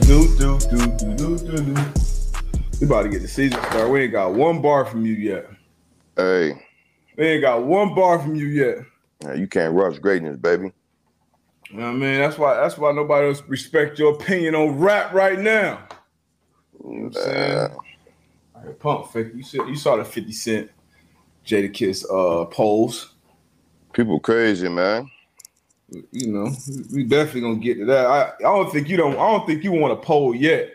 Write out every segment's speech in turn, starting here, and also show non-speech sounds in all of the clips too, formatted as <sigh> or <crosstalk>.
Do do do do do do do. We about to get the season started. We ain't got one bar from you yet. Hey, We ain't got one bar from you yet. man, you can't rush greatness, baby. You know what I mean? That's why that's why nobody else respect your opinion on rap right now. You know what I'm saying? Uh, All right, pump fake. You saw you saw the 50 Cent Jada Kiss uh polls. people crazy, man. You know, we definitely gonna get to that. I, I don't think you don't I don't think you want a poll yet.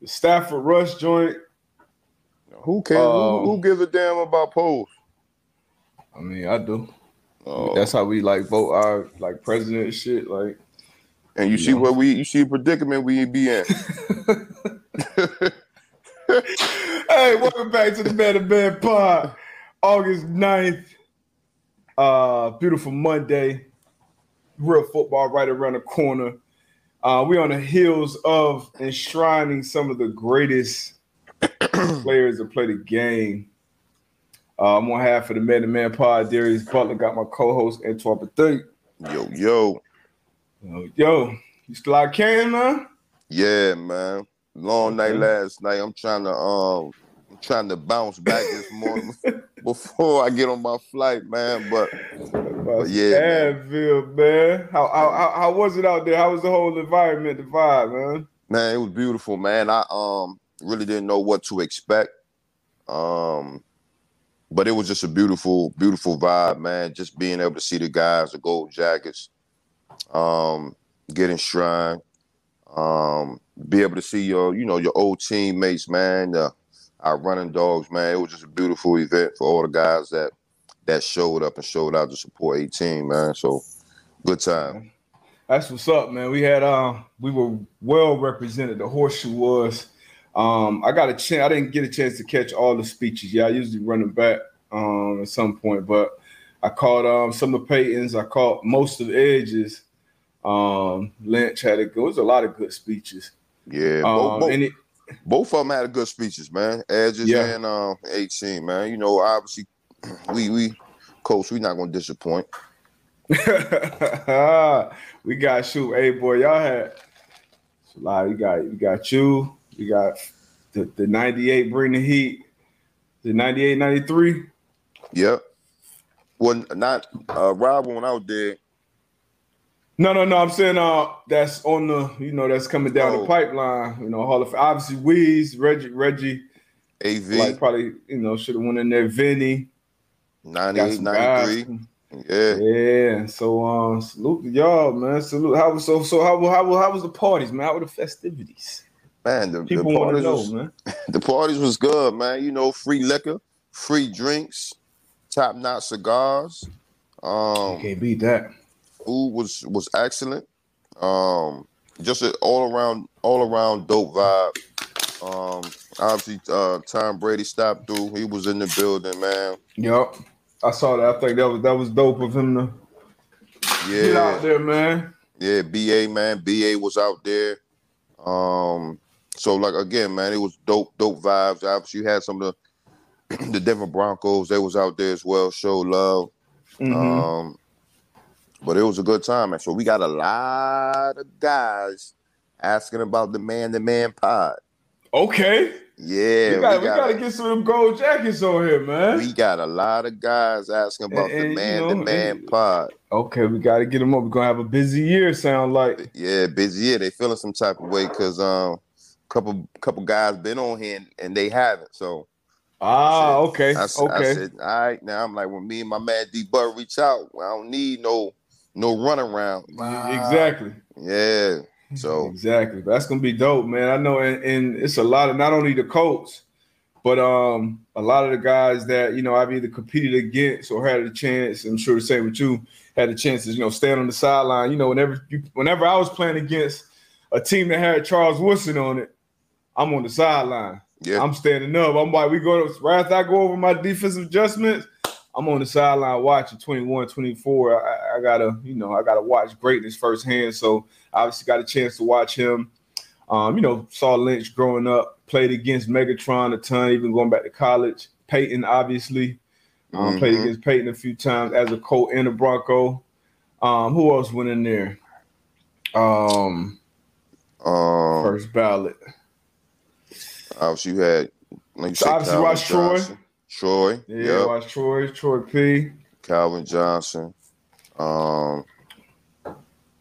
The Stafford Rush joint, Who cares? Um, who, who gives a damn about polls? I mean, I do. Oh, That's how we like vote our like president shit. Like and you see know. where we, you see predicament we be in. <laughs> <laughs> hey, welcome back to the Better Bed Pod. August 9th. Uh beautiful Monday. Real football right around the corner. Uh we on the heels of enshrining some of the greatest <clears throat> players to play the game. Uh, I'm on half of the Man to Man Pod. Darius Butler got my co-host Antoine Bethea. Yo, yo, Uh, Yo, you still out can, man? yeah, man. Long night Okay. last night. I'm trying to um, trying to bounce back this morning <laughs> before I get on my flight, man. But But yeah, man. Advil, man. How, how how how was it out there? How was the whole environment, the vibe, man? Man, it was beautiful, man. I um really didn't know what to expect. Um but it was just a beautiful, beautiful vibe, man. Just being able to see the guys, the gold jackets, um, getting shrine, um, be able to see your, you know, your old teammates, man, uh, our running dogs, man. It was just a beautiful event for all the guys that that showed up and showed out to support 18, man. So good time. That's what's up, man. We had uh we were well represented. The horseshoe was. Um, I got a chance. I didn't get a chance to catch all the speeches. Yeah, I usually run them back um at some point, but I caught um some of Peyton's. I caught most of Edge's. Um, Lynch had a good. It was a lot of good speeches. Yeah. Um, both- both- and it, both of them had good speeches, man. Edges Yeah. and um, 18, man. You know, obviously, <clears throat> we we coach, we not gonna disappoint. <laughs> we got shoot. Hey boy, y'all had a lot. We got you got you. We got the, the 98 bring the heat. The 98, 93. Yep. Well, not uh, Rob went out there. No, no, no. I'm saying uh that's on the you know that's coming down Oh. the pipeline. You know, Hall of obviously Weeze, Reggie, Reggie, AV like probably you know should have went in there. Vinny, got 98, 93. guys. Yeah. Yeah. So um, salute to y'all, man. Salute. How was so so how how how was the parties, man? How were the festivities? Man, the, the People to parties know, was, man. <laughs> the parties was good, man. You know, free liquor, free drinks, top notch cigars. Um Can't beat that. Food was was excellent. Um, just an all around all around dope vibe. Um, obviously, uh, Tom Brady stopped through. He was in the building, man. Yep, I saw that. I think that was that was dope of him to get out there, man. yeah. Ba man, Ba was out there. Um, so like again, man, it was dope, dope vibes. Obviously, you had some of the <clears throat> the Denver Broncos. They was out there as well. Show love. Mhm. Um, but it was a good time, man. So we got a lot of guys asking about the man to man pod. okay. Yeah, we got we got, got to get some of them gold jackets on here, man. we got a lot of guys asking about And- and, the man to man pod. okay, we got to get them up. We're gonna have a busy year. Sound like. Yeah, busy. year. they feeling some type of way because um, couple couple guys been on here and, and they haven't. So Ah, okay, I, okay. I said, all right, now I'm like, when me and my man D Bud reach out, I don't need no no run runaround. exactly. Yeah. So <laughs> exactly. That's gonna be dope, man. I know, and, and it's a lot of not only the Colts, but um a lot of the guys that you know I've either competed against or had a chance. I'm sure the same with you had a chance to you know stand on the sideline. You know, whenever you whenever I was playing against a team that had Charles Woodson on it, I'm on the sideline. yeah, I'm standing up. I'm like, we go to right after I go over my defensive adjustments. I'm on the sideline watching 21, 24. I, I gotta, you know, I gotta watch greatness firsthand. So obviously got a chance to watch him. Um, you know, saw Lynch growing up, played against Megatron a ton, even going back to college. Peyton, obviously, um, played Mhm. against Peyton a few times as a Colt and a Bronco. Um, who else went in there? Um, Um, First ballot. obviously you had like you So said, obviously watch Troy. Troy. Yeah, yep. watch Troy, Troy P. Calvin Johnson. Um,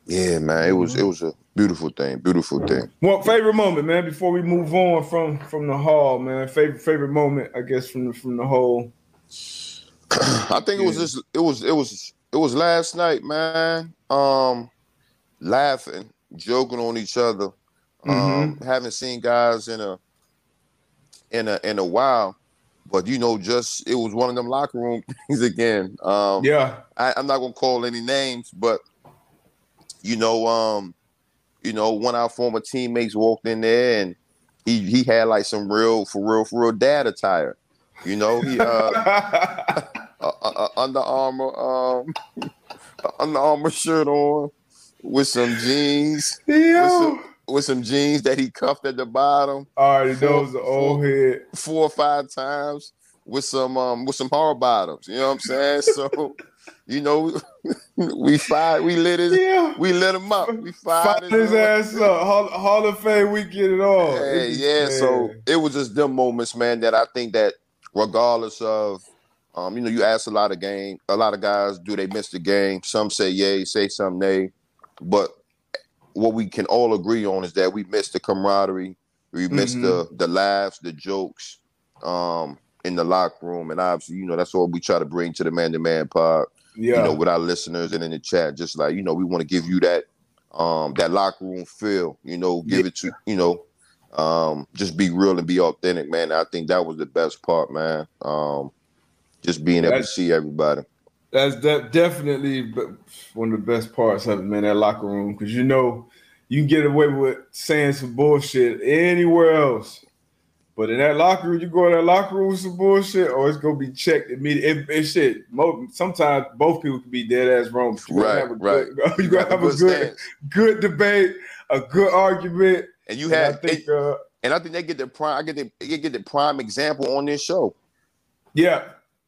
yeah, man, it was it was a beautiful thing, beautiful thing. What favorite moment, man? Before we move on from from the hall, man. Favorite favorite moment, I guess, from the, from the whole. <clears throat> I think it was Yeah. just it was it was it was last night, man. Um, laughing, joking on each other. Um, Mm-hmm. haven't seen guys in a in a in a while, but you know, just it was one of them locker room <laughs> things again. Um, Yeah, I, I'm not gonna call any names, but you know, um, you know, one of our former teammates walked in there and he he had like some real for real for real dad attire. You know, he uh, <laughs> uh, uh, Under Armour um <laughs> Under Armour shirt on with some jeans with some, with some jeans that he cuffed at the bottom already Four- knows the old head. four or five times with some um with some hard bottoms. You know what I'm saying? So, <laughs> you know, <laughs> we fired, we lit his, Yeah, we lit him up. We fired Fired his ass up. Hall, Hall of Fame, we get it all. Hey, yeah, so it was just them moments, man, that I think that regardless of um, you know, you ask a lot of game, a lot of guys, do they miss the game? Some say yay, say some nay. But what we can all agree on is that we miss the camaraderie, we miss the the laughs, the jokes, um, in the locker room. And obviously, you know, that's what we try to bring to the man to man pod yeah, you know, with our listeners and in the chat. Just like, you know, we want to give you that um that locker room feel, you know, give it to, you know, um, just be real and be authentic, man. I think that was the best part, man. Um, just being able to see everybody. That's de- definitely one of the best parts of it, man. That locker room, because you know you can get away with saying some bullshit anywhere else, but in that locker room, you go in that locker room with some bullshit, or it's gonna be checked immediately. It, it shit. Sometimes both people can be dead ass wrong. you gotta Right, have a good, <laughs> you gotta have a good, good debate, a good argument. And you And I think, uh, and I think they get the prime. I get the they get the prime example on this show. yeah,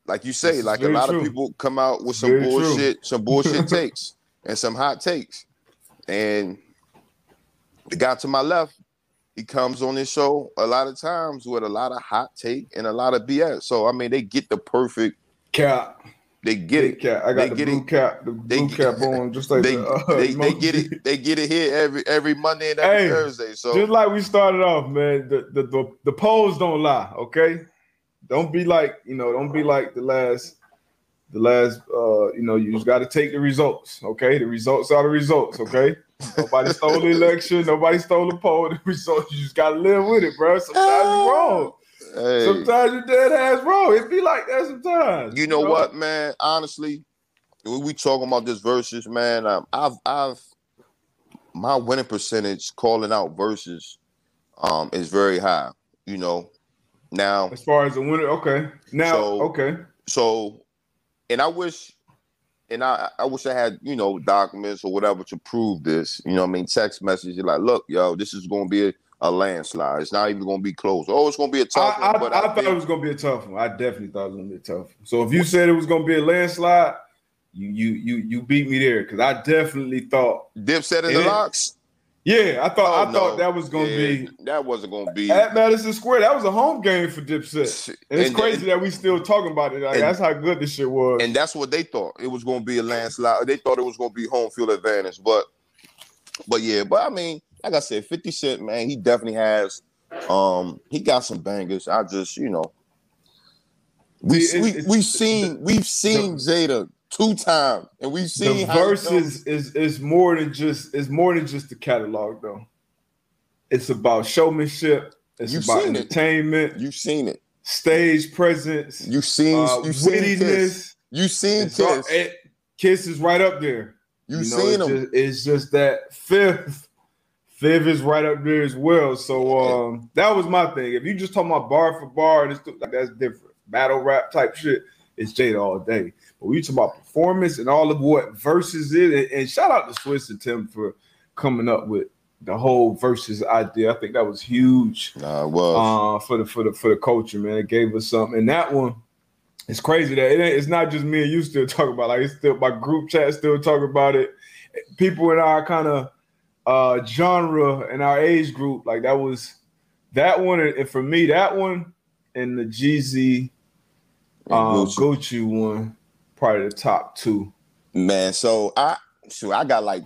Like you say, like a lot true. of people come out with some Very true. bullshit, some bullshit <laughs> takes, and some hot takes. And the guy to my left, he comes on this show a lot of times with a lot of hot take and a lot of BS. So I mean, they get the perfect. cap. They get Big it. cap. I got They the get blue it. cap, the They blue get- cap on, just like <laughs> They the, uh, they, they get it. They get it here every every Monday and every Hey, Thursday. So Just like we started off, man. The, the the the polls don't lie, okay? Don't be like you know. Don't be like the last, the last. uh You know, you just got to take the results, okay? The results are the results, okay? Nobody stole the election. Nobody stole the poll. <laughs> The results. You just got to live with it, bro. Sometimes you're wrong. hey, Sometimes you're dead ass wrong. It be like that sometimes. you know what, man? Honestly, when we talking about this versus, man, um, I've I've my winning percentage calling out versus um is very high. You know, now As far as the winner, okay. Now, So- okay. so, and I wish, and I I wish I had you know documents or whatever to prove this. You know, I mean, text messages like, look, yo, this is going to be a, a landslide. It's not even going to be close. Oh, it's going to be a tough I, one, but I, I, thought think- it was gonna be a tough one. I definitely thought it was gonna be a tough one. So if you said it was gonna be a landslide, you you you you beat me there because I definitely thought. Dipset in It in the locks. Yeah, I thought Oh, I thought that was gonna Yeah, be that wasn't going to be. at Madison Square. That was a home game for Dipset. And it's And- crazy that we still talking about it. Like, and- that's how good this shit was. and that's what they thought it was going to be a landslide. They thought it was going to be home field advantage, but but yeah, but I mean, like I said, Fifty Cent, man, he definitely has. Um, he got some bangers. I just, you know, we, See, we, we've seen we've seen Jada two times, and we've seen how he verses is is more than just it's more than just the catalog though. It's about showmanship. It's You've about seen it. entertainment, You've seen it. stage presence, You've seen uh, you've seen Kiss. seen It's all- it- Kiss is right up there. You've You know, seen it's him. Just, it's just that fifth, fifth is right up there as well. So um, that was my thing. If you just talking about bar for bar, and it's, like that's different. Battle rap type shit. It's Jada all day. But we talk about performance and all of what verses is. And, and shout out to Swizz and Tim for coming up with the whole versus idea. I think that was huge Nah, it was. uh, for the for the for the culture, man. It gave us something. And that one, it's crazy that it ain't, it's not just me and you still <laughs> talk about. Like it's still my group chat still talk about it. People in our kind of uh genre and our age group, like that was that one, and for me, that one and the Jeezy um, Gucci. Gucci one, probably the top two. Man, so I so I got like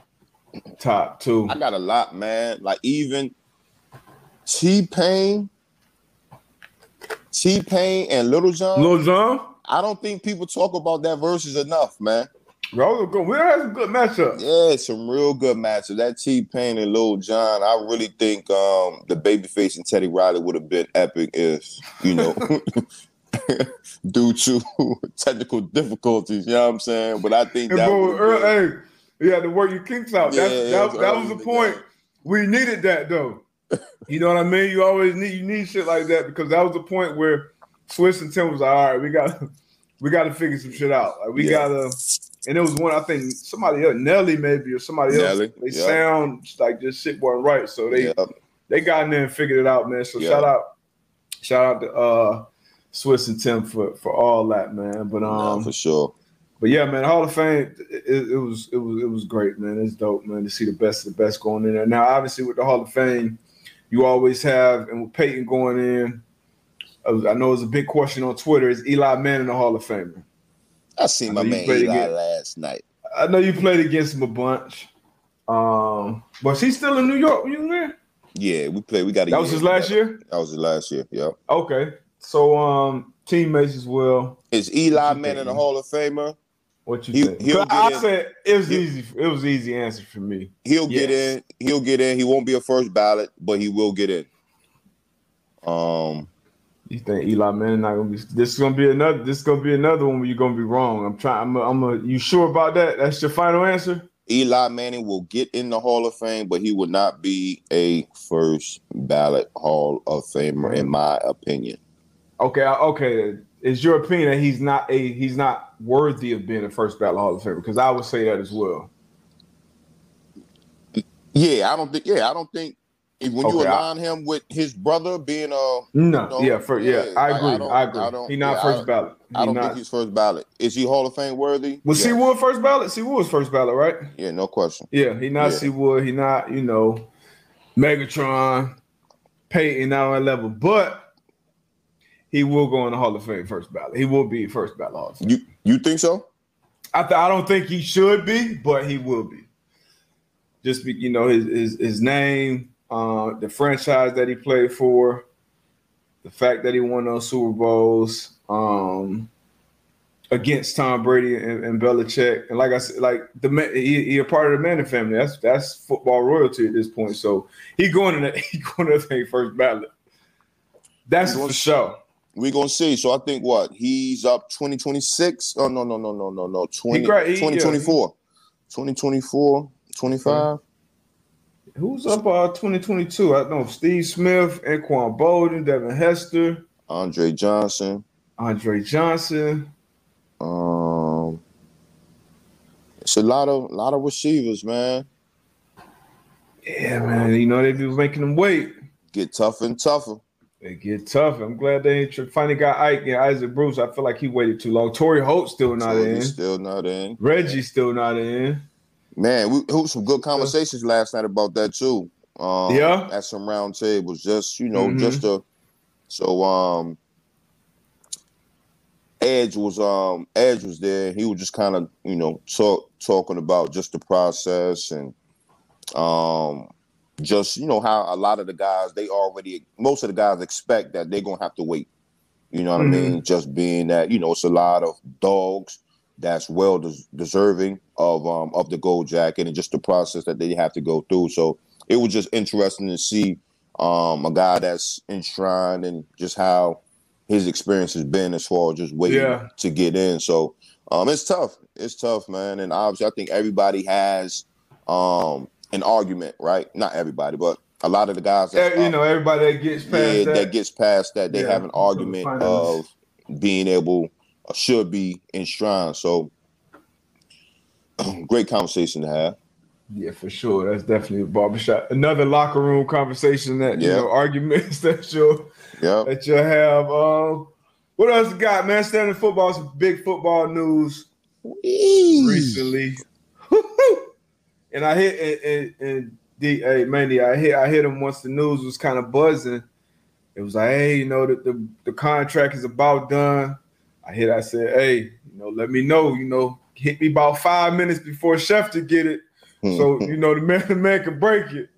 top two. I got a lot, man. Like even T Pain, T Pain and Lil Jon. Lil Jon. I don't think people talk about that versus enough, man. Bro, we had some good matchup. Yeah, some real good matchup. That T Pain and Lil Jon. I really think um, the Babyface and Teddy Riley would have been epic if you know <laughs> <laughs> due to <laughs> technical difficulties. You know what I'm saying? But I think that bro, hey, you had to work your kinks out. Yeah, that, that, that was the point. Game. We needed that though. you know what I mean? You always need you need shit like that because that was the point where Swizz and Tim was like, all right, we got <laughs> we got to figure some shit out. Like we yeah. gotta. And it was one I think somebody else, Nelly maybe or somebody Nelly, else. They yep. sound like just shit wasn't right, so they they got in there and figured it out, man. So shout out, shout out to uh Swizz and Tim for for all that, man. But um, for sure. But yeah, man, Hall of Fame, it, it, was it was it was great, man. It's dope, man, to see the best of the best going in there. Now, obviously, with the Hall of Fame, you always have, and with Peyton going in, I know it's a big question on Twitter: Is Eli Manning a Hall of Famer? I seen my man Eli against, last night. I know you played against him a bunch. Um, but he's still in New York you there. Yeah, we played. We got to that was his last year. That was his last year. Yeah. Okay, so um, teammates as well. Is Eli Manning a Hall of Famer? What you he, think? I in. said it was easy. It was easy answer for me. He'll yes. get in. He'll get in. He won't be a first ballot, but he will get in. Um, you think Eli Manning not gonna be? This is gonna be another. This is gonna be another one where you're gonna be wrong. I'm trying. I'm. A, I'm. A, you sure about that? That's your final answer. Eli Manning will get in the Hall of Fame, but he will not be a first ballot Hall of Famer, in my opinion. Okay. Okay. Is your opinion that he's not a he's not worthy of being a first ballot Hall of Famer? Because I would say that as well. Yeah, I don't think. Yeah, I don't think when okay, you align I, him with his brother being uh, a no, you know, yeah, for yeah, yeah, I agree, I, I agree. I He's not yeah, first ballot. He I don't not, think he's first ballot. Is he Hall of Fame worthy? Was yeah. Wood first ballot? C Wood was first ballot, right? Yeah, no question. Yeah, he not yeah. C Wood. He not you know Megatron, Peyton now at level, but he will go in the Hall of Fame first ballot. He will be first ballot. Hall You you think so? I th- I don't think he should be, but he will be. Just be, you know his his, his name uh, the franchise that he played for, the fact that he won those Super Bowls um, against Tom Brady and, and Belichick, and like I said, like the he, he a part of the Manning family. That's that's football royalty at this point. So he going the, <laughs> he going to the first ballot. That's for sure. We're gonna see. So I think what he's up 2026. Oh no, no, no, no, no, no. 20, he, 2024. Yeah. 2024, 25 who's up uh 2022? I know Steve Smith, Anquan Boldin, Devin Hester, Andre Johnson. Andre Johnson. Um it's a lot of lot of receivers, man. Yeah, man. You know they be making them wait. Get tougher and tougher. They get tough. I'm glad they finally got Ike and Isaac Bruce. I feel like he waited too long. Torry Holt still not in. Still not in. Reggie still not in. Man, we had some good conversations last night about that too. Um, yeah, at some round tables, just you know, mm-hmm. just a so um, Edge was um Edge was there. He was just kind of you know talk talking about just the process and um just you know how a lot of the guys they already most of the guys expect that they're gonna have to wait. You know what mm-hmm. I mean? Just being that you know it's a lot of dogs that's well des- deserving of um of the gold jacket and just the process that they have to go through. So it was just interesting to see um a guy that's enshrined and just how his experience has been as far as just waiting yeah. to get in. So um it's tough. It's tough, man. And obviously I think everybody has um an argument, right? Not everybody, but a lot of the guys that, you know, everybody that gets past yeah, that. that gets past that, they yeah. have an argument of being able or should be enshrined. So <clears throat> great conversation to have. Yeah, for sure. That's definitely a barbershop. Another locker room conversation that you know arguments <laughs> that you'll that you'll have. Um, what else got, man? Standing football, some big football news Whee! recently. And I hit and, and, and, D, hey, Mandy, I hit I hit him once the news was kind of buzzing. It was like, hey, you know, the, the, the contract is about done. I hit, I said, hey, you know, let me know, you know, hit me about five minutes before Schefter get it. So, <laughs> you know, the man, the man can break it.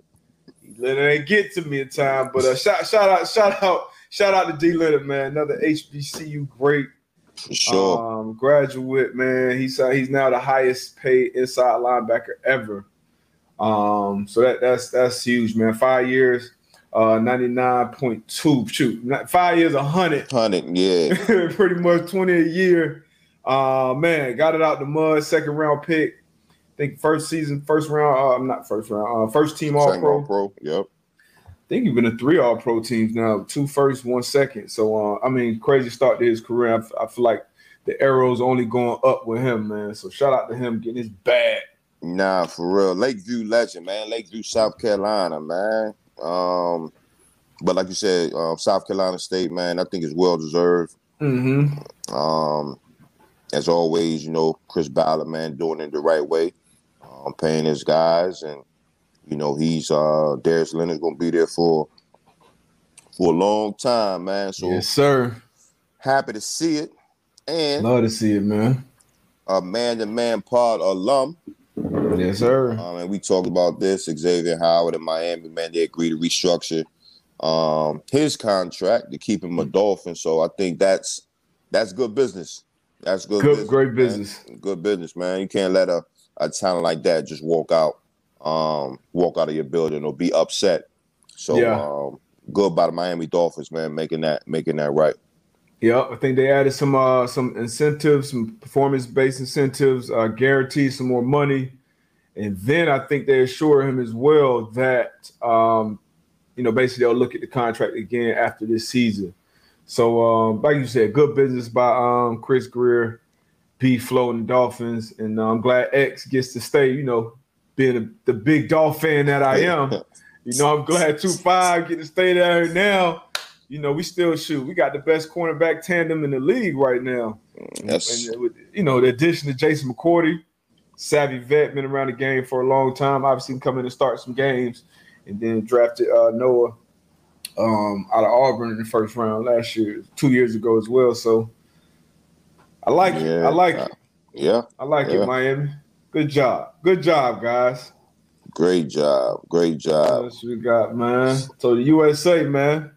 Let it ain't get to me in time. But uh, shout, shout out, shout out, shout out to D Leonard, man. Another HBCU great For sure. um, graduate, man. He's uh, he's now the highest paid inside linebacker ever. Um, so that that's that's huge, man. Five years, uh, ninety nine point two. Shoot, five years, a hundred. Hundred, yeah. <laughs> Pretty much twenty a year. Uh, man, got it out the mud. Second round pick. I think first season, first round. Uh, I'm not first round. Uh, first team all pro. pro. Yep. I think you've been in three All Pro teams now, two first, one second. So uh, I mean, crazy start to his career. I, f- I feel like the arrow's only going up with him, man. So shout out to him getting his bag. Nah, for real. Lakeview legend, man. Lakeview, South Carolina, man. Um, but like you said, uh, South Carolina State, man, I think is well deserved. Mm-hmm. Um, as always, you know, Chris Ballard, man, doing it the right way, um, paying his guys, and you know he's uh Darius Leonard's gonna be there for for a long time, man. So yes, sir. happy to see it, and Love to see it, man. a man-to-man pod alum. Yes, sir. Um, and we talked about this. Xavier Howard in Miami, man, they agreed to restructure um, his contract to keep him a Dolphin. So I think that's that's good business. That's good. Good, business, great man. business. Good business, man. You can't let a, a talent like that just walk out, um, walk out of your building or be upset. So Yeah. um, good by the Miami Dolphins, man, making that making that right. Yeah, I think they added some uh some incentives, some performance based incentives, uh guaranteed some more money, and then I think they assure him as well that um you know basically they'll look at the contract again after this season. So um like you said, good business by um Chris Grier, B Flow and the Dolphins, and uh, I'm glad X gets to stay. You know, being a, the big Dolphin that I am, you know I'm glad two five get to stay there now you know, we still shoot. We got the best cornerback tandem in the league right now. Yes. And you know, the addition of Jason McCourty, savvy vet, been around the game for a long time. Obviously, come in and start some games, and then drafted uh, Noah um, out of Auburn in the first round last year, two years ago as well. So I like it. I like uh, it. Yeah, I like yeah. it, Miami. Good job. Good job, guys. great job, great What job. else we got, man? So the USA, man,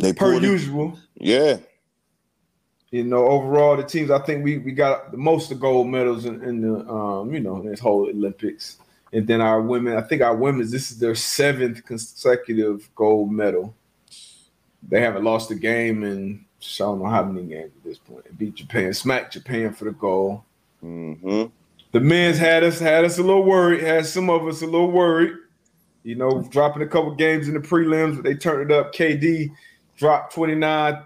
They per pulled it- usual. Yeah, you know, overall, the teams I think we we got the most of gold medals in, in the um, you know, this whole Olympics. And then our women, I think our women's this is their seventh consecutive gold medal. They haven't lost a game in I don't know how many games at this point. They beat Japan, smacked Japan for the goal. hmm The men's had us had us a little worried, had some of us a little worried. You know, dropping a couple games in the prelims, but they turned it up. KD dropped 29.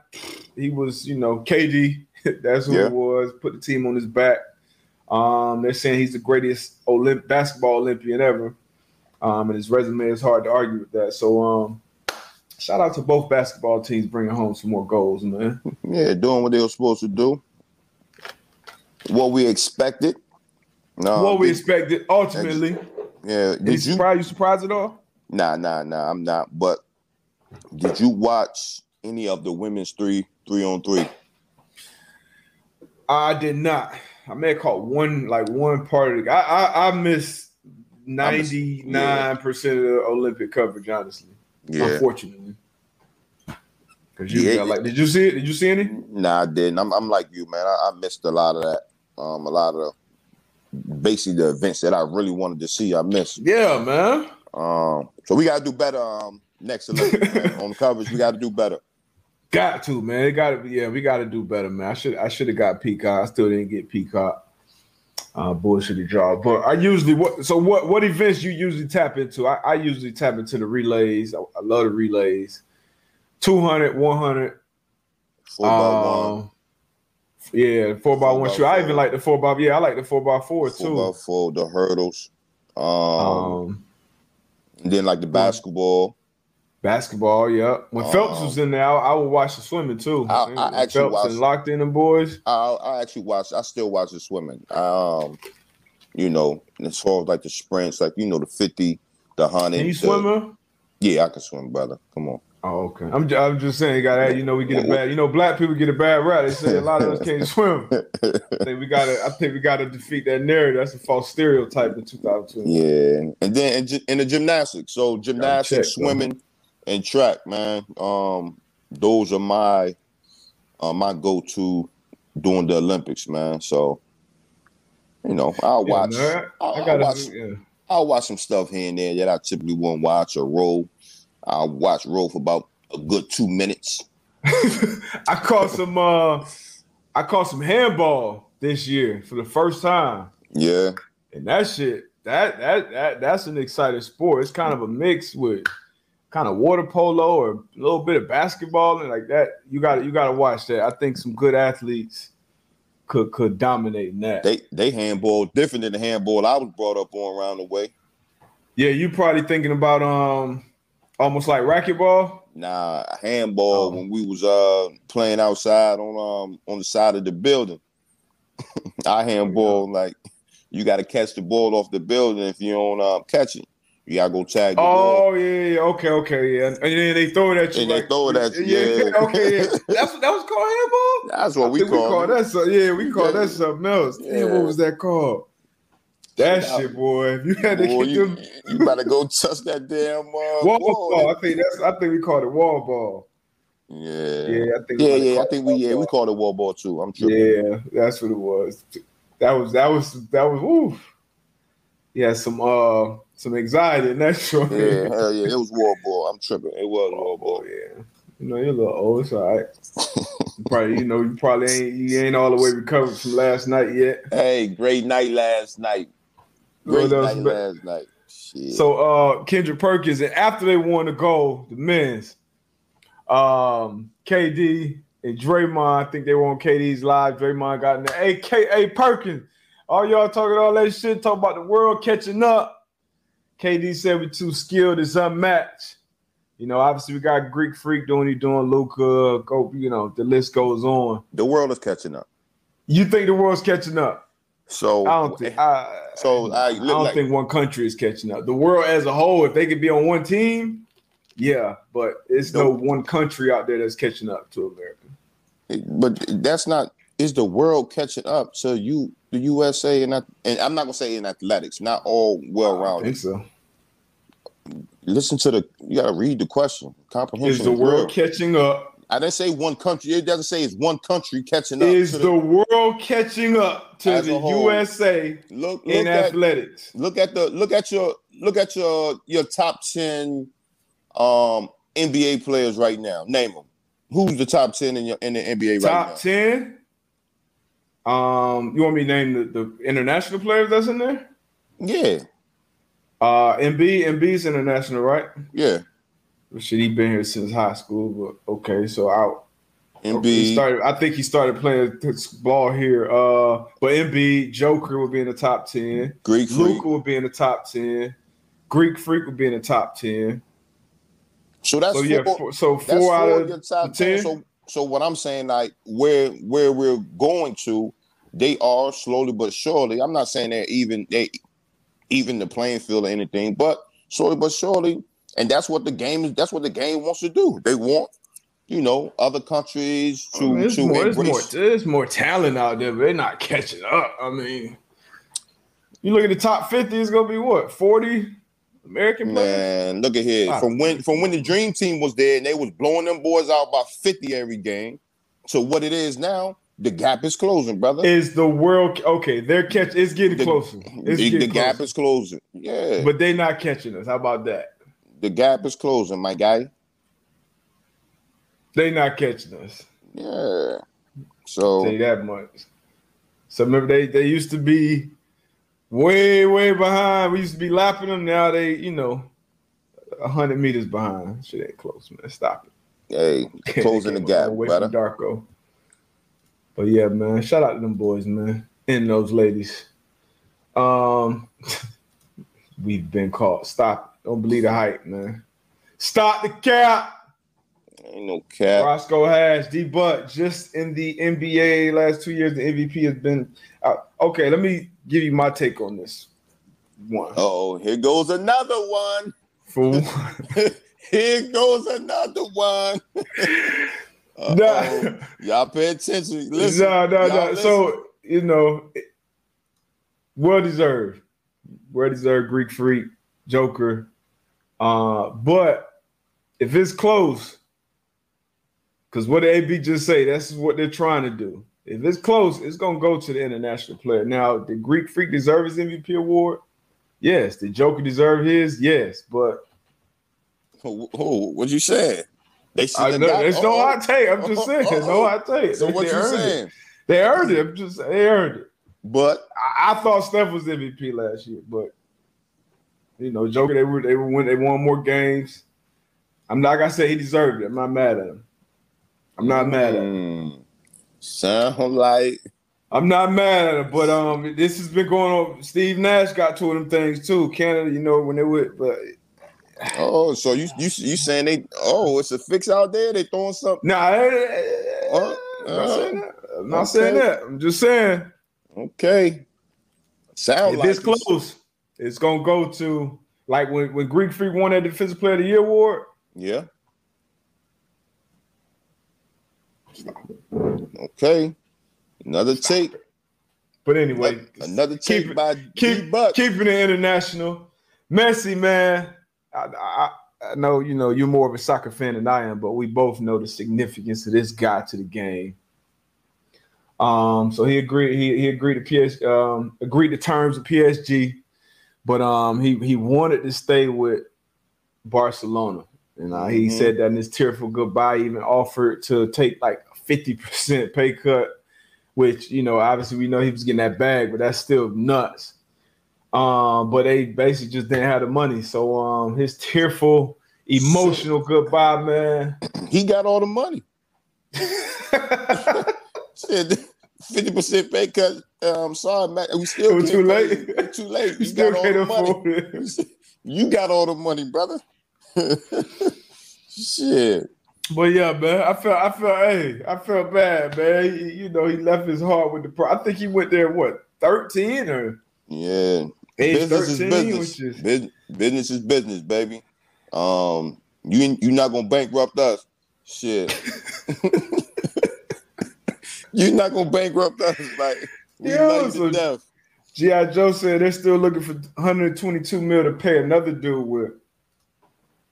He was, you know, KD. <laughs> That's who Yeah. it was. Put the team on his back. Um, they're saying he's the greatest Olymp- basketball Olympian ever. Um, and his resume is hard to argue with that. So, um, shout out to both basketball teams bringing home some more goals, man. <laughs> yeah, doing what they were supposed to do. What we expected. No, what we did- expected ultimately. yeah. Did you surprised? You surprised at all? Nah, nah, nah. I'm not. But did you watch any of the women's three three on three? I did not. I may have caught one, like one part of the. I I, I missed ninety nine percent of the Olympic coverage. Honestly, Yeah. unfortunately. Because you Yeah. like, did you see it? Did you see any? Nah, I didn't. I'm, I'm like you, man. I, I missed a lot of that. Um, a lot of basically the events that I really wanted to see. I missed. Yeah, man. Um, so we gotta do better. Um, next man. <laughs> on the coverage, we gotta do better. Got to man. It got to be. Yeah, we got to do better, man. I should. I should have got Peacock. I still didn't get Peacock. Uh, bullshit job. But I usually what? So what? What events you usually tap into? I, I usually tap into the relays. I, I love the relays. 200, 100, Four by one, Um, Yeah, four by Four one by shoe. I even like the four by yeah, I like the four by four four too. by four, the hurdles. Um, Um, and then like the basketball. basketball, yeah. When Phelps Um, was in there, I, I would watch the swimming too. I- I actually Phelps watched- and locked in the boys. I, I actually watch. I still watch the swimming. Um, you know, as far as like the sprints, like you know, the fifty the hunting. Can you the- swim? Yeah, I can swim, brother. Come on. Oh, okay. I'm just, I'm just saying, got that. You know, we get a bad. You know, black people get a bad rap. They say a lot of us can't swim. I think we gotta. I think we gotta defeat that narrative. That's a false stereotype in 2020. Yeah, and then in, in the gymnastics, so gymnastics, check, swimming, and track, man. Um, those are my uh, my go to during the Olympics, man. So, you know, I'll watch. I'll, I I'll gotta. watch. yeah. I'll watch some stuff here and there that I typically wouldn't watch or roll. I'll watch roll for about a good two minutes. <laughs> I caught some. uh I caught some handball this year for the first time, Yeah, and that shit. That that that that's an exciting sport. It's kind of a mix with kind of water polo or a little bit of basketball and like that. You got you got to watch that. I think some good athletes could could dominate in that. they they handball different than the handball I was brought up on around the way. yeah, you probably thinking about um almost like racquetball. Nah, handball Oh. when we was uh playing outside on um on the side of the building. <laughs> I handball like you got to catch the ball off the building. If you don't um, catch it, you gotta go tag the ball. Oh yeah, yeah, okay, okay, yeah. And then they throw it at you. And they throw it at you, yeah. okay, yeah. <laughs> That's that was called handball. That's what I we think call, it. that. Yeah, we call Yeah. that something else. Damn, Yeah. what was that called? That Yeah. shit, boy. If you had to Boy, get you, them you better go touch that damn uh, wall ball. ball, I think that's. I think we called it wall ball. Yeah. Yeah, I think. Yeah, yeah, I think we yeah we called it wall ball too. I'm tripping. Yeah, that's what it was. That was that was that was. Oof. Yeah, some uh some anxiety in that <laughs> short. Yeah, hell yeah, it was wall ball. I'm tripping. It was wall Oh ball. yeah. You know, you're a little old, it's all right. You probably, you know, you probably ain't you ain't all the way recovered from last night yet. <laughs> Hey, great night last night. Great night last night. Shit. So uh Kendrick Perkins, and after they won the gold, the men's, um, KD and Draymond, I think they were on KD's live. Draymond got in there. Hey, K, hey Perkins, all y'all talking all that shit, talking about the world catching up. KD said we too skilled, it's unmatched. You know, obviously we got Greek Freak doing he doing Luka, go, you know, the list goes on. the world is catching up. You think the world's catching up? So I don't think. I, So, I- I don't like- think one country is catching up. The world as a whole, if they could be on one team, yeah, but it's no one country out there that's catching up to America. but that's not is the world catching up to you the USA and and I'm not gonna say in athletics, not all well I rounded. think so. Listen to the you gotta read the question. Comprehension Is the world catching up? I didn't say one country. It doesn't say it's one country catching up. Is to the world catching up to As the. USA look in look at athletics? look at the look at your look at your your top ten um NBA players right now. Name them. Who's the top ten in your in the NBA right now? Top ten. Um, you want me to name the, the international players that's in there? Yeah, Uh, Embiid, Embiid's international, right? yeah. Should he been here since high school, but okay, so out. Embiid. started. I think he started playing this ball here. Uh, but Embiid Joker would be in the top ten. Greek freak. Luka would be in the top ten. Greek Freak would be in the top ten. So that's so yeah, four, so four out of your top the 10. 10? So so what I'm saying, like where where we're going to, they are slowly but surely. I'm not saying they're even they even the playing field or anything, but slowly but surely, and that's what the game is. That's what the game wants to do. They want, you know, other countries to oh, I mean, there's to more, there's more, there's more talent out there, but they're not catching up. I mean, you look at the top fifty, it's gonna be what forty American players. Man, look at here. Wow. From when from when the dream team was there and they was blowing them boys out by 50 every game to what it is now, the gap is closing, brother. Is the world okay? They're catch. It's getting The- closer. It's the, getting the gap closer. is closing. Yeah. but they're not catching us. How about that? the gap is closing, my guy. They not catching us. Yeah. So that much. So remember they they used to be way way behind. We used to be lapping them. Now they you know hundred meters behind. Shit ain't close, man. Stop it. hey, <laughs> closing the gap, long way brother. from Darko. But yeah, man. Shout out to them boys, man, and those ladies. Um, <laughs> we've been caught. Stop. Don't believe the hype, man. Stop the cap. Ain't no cap. Roscoe Hash, D Butt, just in the NBA last two years, the MVP has been. Okay, let me give you my take on this. one. Oh, here goes another one. For <laughs> one. here goes another one. <laughs> Nah. Y'all pay attention. Listen, no, no, y'all listen. So you know, well deserved, well deserved. Greek Freak, Joker. Uh, but if it's close, because what did AB just say? That's what they're trying to do. If it's close, it's gonna go to the international player. Now, the Greek Freak deserve his MVP award? Yes. The Joker deserve his? Yes. But Who, who, what you saying? They I know got- there's no oh, hot take. I'm just oh, saying, Uh-oh. no oh, hot take. So They- what they you earned it. saying? They earned it. I'm just they earned it. But I, I thought Steph was MVP last year, but you know, Joker, they were they were win, they won more games. I'm not gonna say he deserved it. I'm not mad at him. I'm not mad at him. Mm, sound like I'm not mad at him, but um, this has been going on. Steve Nash got two of them things too. Canada, you know, when they would, but oh, so you you you saying they oh it's a fix out there? They throwing something? nah, I, I, Uh, I'm not saying that. I'm not okay. saying that. I'm just saying Okay, sound if like it's close, it's gonna go to like when when Greek Freak won that Defensive Player of the Year award. Yeah. Okay. Another take. But anyway, Another keep take it- by D-Buck. keeping it international. Messi, man. I, I, I know you know you're more of a soccer fan than I am, but we both know the significance of this guy to the game. Um, so he agreed. He, he agreed to PS. Um, agreed to terms of PSG, but um, he he wanted to stay with Barcelona, and uh, he Mhm. said that in his tearful goodbye, he even offered to take like a fifty percent pay cut, which you know obviously we know he was getting that bag, but that's still nuts. Um, but they basically just didn't have the money. So um his tearful, emotional goodbye, man. He got all the money. <laughs> Fifty percent pay cut. Um, sorry, Mac. We still It was too late. Too late. you got all the money. You got all the money, brother. <laughs> Shit. But yeah, man, I felt I felt hey, I felt bad, man. He- you know, he left his heart with the pro. I think he went there what 13 or Yeah. age business is 13, business. which is Bus- business is business, baby. Um, you ain't- you not gonna bankrupt us. Shit. <laughs> <laughs> You're not gonna bankrupt us. Like we Yeah, love so- death. G.I. Joe said they're still looking for 122 mil to pay another dude with.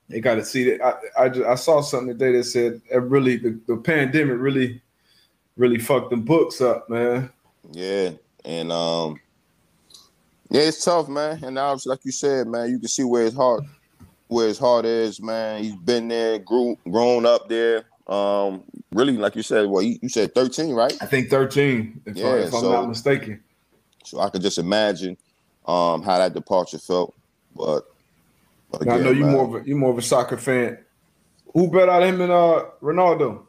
They got to see that. I I, just, I saw something today that said it really the, the pandemic really really fucked them books up, man. Yeah, and um, yeah, it's tough, man. And now, like you said, man, you can see where his heart, where his heart is, man. He's been there, grew, grown up there. Um, really, like you said, well, you, you said thirteen, right? I think 13, if, I, Yeah, if I'm not mistaken. So I could just imagine um how that departure felt. But Now, I know you man, more of a you more of a soccer fan. Who bet out him and uh Ronaldo?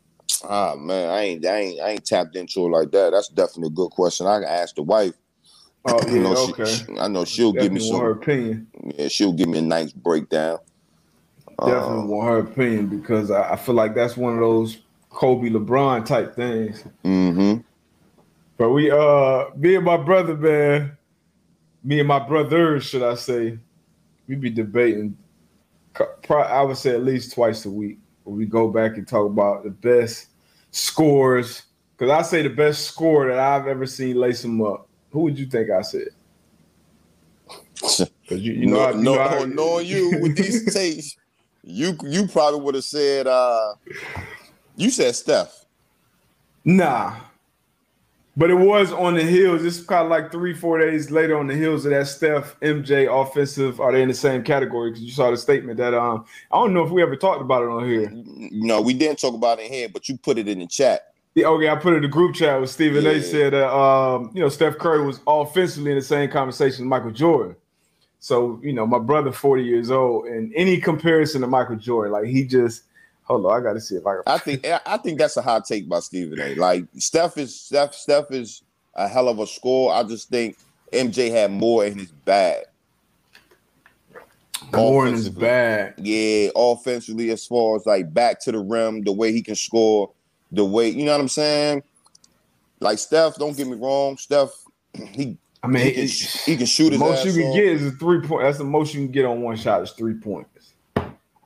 Ah man, I ain't I ain't I ain't tapped into it like that. That's definitely a good question. I can ask the wife. Oh <clears throat> I yeah, know she- okay. she- I know she'll give me Definitely want her some. opinion. Yeah, she'll give me a nice breakdown. Definitely Um, want her opinion because I, I feel like that's one of those Kobe LeBron type things. mm-hmm. But we uh me and my brother, man, me and my brothers, should I say, we be debating I would say at least twice a week we go back and talk about the best scores. Cause I say the best score that I've ever seen lace them up. Who would you think I said? <laughs> Cause you, you know, no, I- you no, know I- knowing you with these <laughs> takes, you you probably would have said uh you said Steph. Nah. But it was on the heels. It's kind of like three, four days later on the heels of that Steph MJ offensive. Are they in the same category? Because you saw the statement that um I don't know if we ever talked about it on here. No, we didn't talk about it here, but you put it in the chat. Yeah, okay, I put it in the group chat with Stephen A. Yeah. said that um, you know, Steph Curry was offensively in the same conversation as Michael Jordan. So, you know, my brother 40 years old, and any comparison to Michael Jordan, like he just hold on, I gotta see if I can I think I think that's a hot take by Stephen A. Like Steph is Steph Steph is a hell of a score. I just think MJ had more in his bag. more in his bag. Yeah, offensively, as far as like back to the rim, the way he can score, the way you know what I'm saying. Like Steph, don't get me wrong, Steph, <clears throat> he I mean, he can, he can shoot the his most you can off. get is a three point. That's the most you can get on one shot is three points.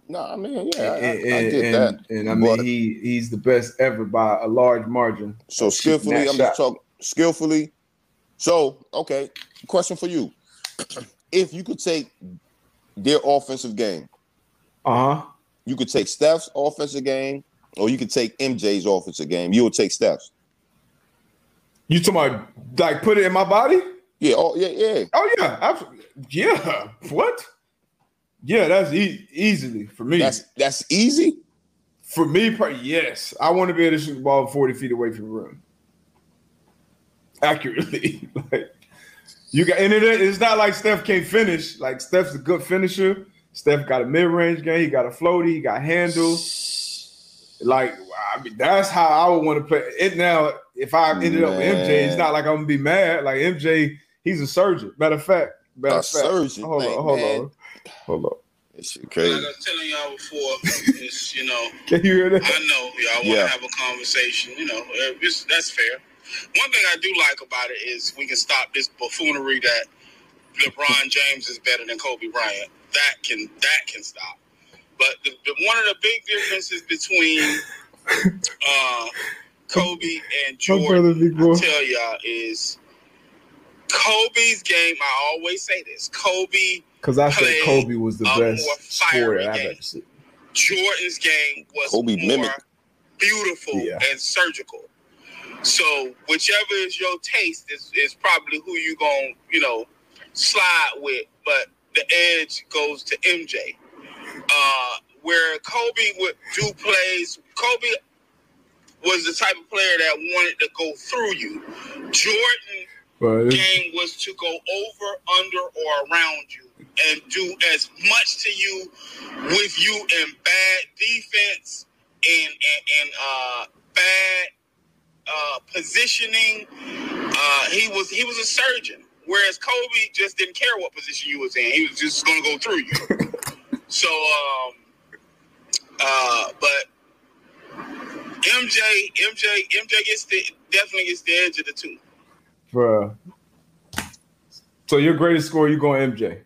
No, I mean, yeah, I, I, and, I get and, that. and I mean, he he's the best ever by a large margin. So skillfully, I'm just talking skillfully. So, okay, question for you. <clears throat> If you could take their offensive game, Uh huh. you could take Steph's offensive game, or you could take MJ's offensive game. You would take Steph's. You talking about like put it in my body? Yeah, oh yeah, yeah. Oh yeah, absolutely. Yeah. What? Yeah, that's e- easily for me. That's that's easy. for me, yes. I want to be able to shoot the ball 40 feet away from the rim. Accurately. <laughs> like you got and it, it's not like Steph can't finish. Like Steph's a good finisher. Steph got a mid-range game, he got a floaty, he got handles. Like I mean, that's how I would want to play it. Now, if I ended up with MJ, it's not like I'm gonna be mad. Like MJ, he's a surgeon. Matter of fact, matter A of fact. surgeon, Hold man, on, hold man. on, hold up. This shit Like crazy. I was telling y'all before, it's you know, <laughs> Can you hear that? I know y'all want to Yeah. have a conversation. You know, uh, it's, that's fair. One thing I do like about it is we can stop this buffoonery that LeBron James is better than Kobe Bryant. That can that can stop. But the, the, one of the big differences between uh, Kobe and Jordan. I tell y'all, is Kobe's game. I always say this: Kobe Because I said Kobe was the best more scorer I've ever seen. Jordan's game was Kobe more mimicked. beautiful Yeah. and surgical. So whichever is your taste is, is probably who you gonna you know slide with. But the edge goes to MJ. Uh, where Kobe would do plays. Kobe was the type of player that wanted to go through you. Jordan But game was to go over, under, or around you and do as much to you with you in bad defense and and, and uh, bad uh, positioning. Uh, he was he was a surgeon, whereas Kobe just didn't care what position you was in. He was just going to go through you. <laughs> so, um, uh, but MJ, MJ, MJ gets the definitely gets the edge of the two. Bruh. So your greatest score, you going MJ?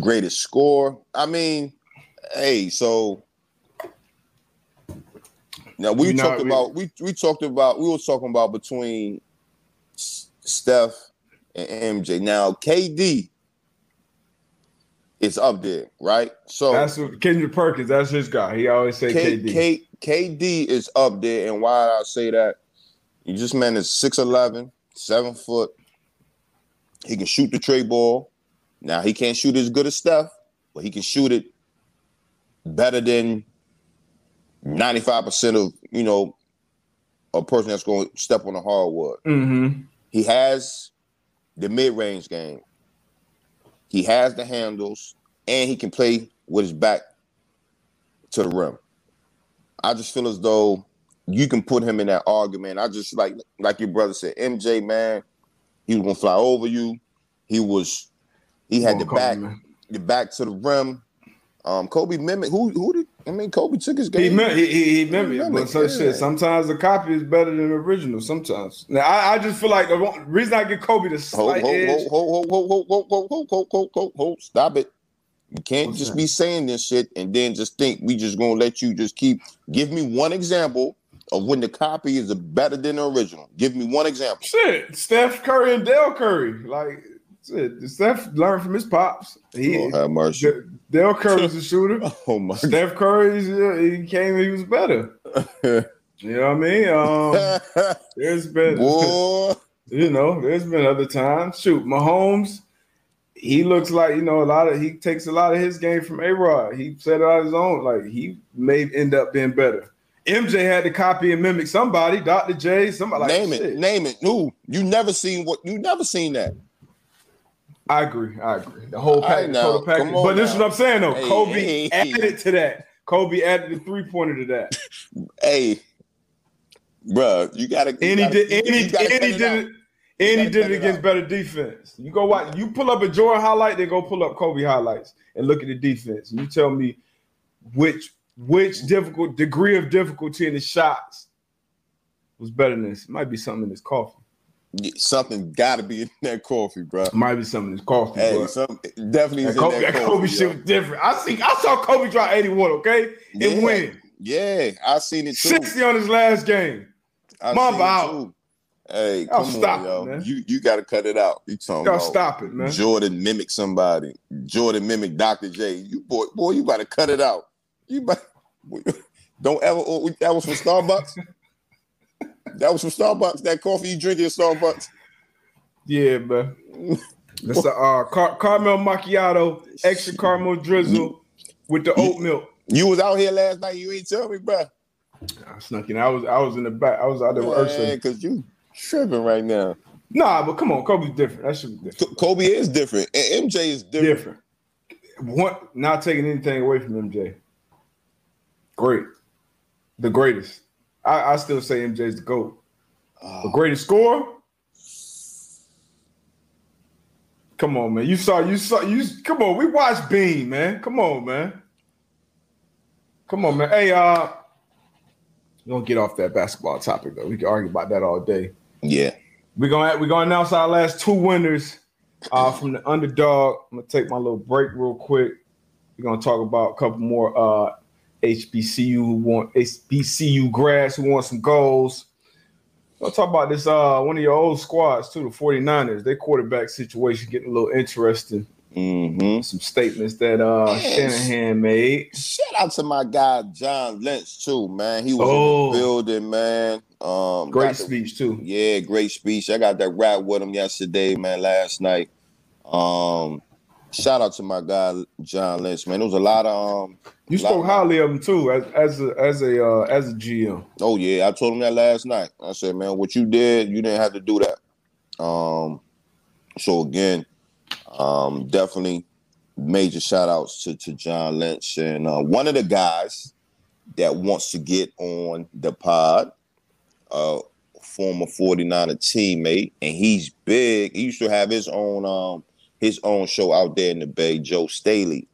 Greatest score. I mean, hey, so now we talked we- about we we talked about we were talking about between Steph and MJ. Now KD is up there, right? So That's what Kendrick Perkins. That's his guy. He always say K, KD. K, KD is up there, and why I say that? You just man is 6'11", 7 foot. He can shoot the tray ball. Now he can't shoot as good as Steph, but he can shoot it better than 95% of, you know, a person that's going to step on the hardwood. mm-hmm. He has the mid-range game. He has the handles, and he can play with his back to the rim. I just feel as though you can put him in that argument. I just like like your brother said, MJ man, he was gonna fly over you. He was he had the back the back to the rim. Um, Kobe mimic who who did I mean Kobe took his He game. he, he, he it, He but so it, shit. Sometimes the copy is better than the original. Sometimes. Now I, I just feel like the reason I give Kobe the Hold, slight hold, edge. hold, hold, hold, hold, hold, hold, hold, hold, hold, hold, hold, hold. Stop it. You can't What's just that? be saying this shit and then just think we just gonna let you just keep give me one example of when the copy is better than the original. Give me one example. Shit, Steph Curry and Dell Curry. Like shit, Steph learned from his pops. He Lord have mercy. Dell Curry was a <laughs> shooter. Oh my Steph Curry, he came, he was better. <laughs> You know what I mean? Um, <laughs> there's been, Boy. you know, there's been other times. Shoot, Mahomes, he looks like you know a lot of he takes a lot of his game from A Rod. He set it on his own. Like he may end up being better. MJ had to copy and mimic somebody, Dr. J, somebody like name it. shit. Name it. No, you never seen what you never seen that. I agree. I agree. The whole package, total package. But this is what I'm saying though. Hey, Kobe hey, added to that. Kobe added the three pointer to that. <laughs> Hey, bruh, you gotta you And he did. And he, and he did it. And he did it it against out. better defense. You go watch. You pull up a Jordan highlight, then go pull up Kobe highlights and look at the defense. And you tell me which which difficult degree of difficulty in the shots was better than this. It might be something in this coffee. Something got to be in that coffee, bro. Might be something in coffee. Hey, but some definitely that is in Kobe, that coffee. Kobe shit was different. I see. I saw Kobe drop 81. Okay, Yeah. and win Yeah, I seen it too. 60 on his last game. I Mamba it out. too. Hey, come stop on, it, yo. man. You you got to cut it out. You talking Y'all about stop it, man. Jordan mimic somebody. Jordan mimic Dr. J. You boy, boy, you got to cut it out. You better, <laughs> don't ever. oh, That was from Starbucks. <laughs> that was from Starbucks. That coffee you drink at Starbucks. Yeah, man. That's a uh, car- caramel macchiato, extra caramel drizzle with the oat milk. You was out here last night. You ain't tell me, bro. I snuck in. I was I was in the back. I was out there with Ursa. Cause you tripping right now. Nah, but come on, Kobe's different. That should be different. Kobe is different, and MJ is different. Different. One, not taking anything away from MJ. Great, the greatest. I, I still say MJ's the goat. The Oh, greatest scorer. Come on, man. You saw, you saw, you. Come on, we watched Bean, man. Come on, man. Come on, man. Hey, uh, we gonna get off that basketball topic though. We can argue about that all day. yeah. We're gonna we're gonna announce our last two winners uh, from the underdog. I'm gonna take my little break real quick. We're gonna talk about a couple more uh, HBCU who want HBCU grads who want some goals. We'll talk about this uh, one of your old squads too, the 49ers. Their quarterback situation getting a little interesting. Mm-hmm. Some statements that uh, Yes. Shanahan made. Shout out to my guy John Lynch too, man. He was Oh. in the building, man. Um, Great the- speech too. Yeah, great speech. I got that rap with him yesterday, man. Last night. Um, shout out to my guy John Lynch, man. There was a lot of um. You spoke highly of him too, as as a as a uh, as a GM. Oh yeah, I told him that last night. I said, man, what you did, you didn't have to do that. Um, so again, um, definitely major shout outs to, to John Lynch and uh, one of the guys that wants to get on the pod, uh, former 49er teammate, and he's big. He used to have his own um his own show out there in the Bay, Joe Staley.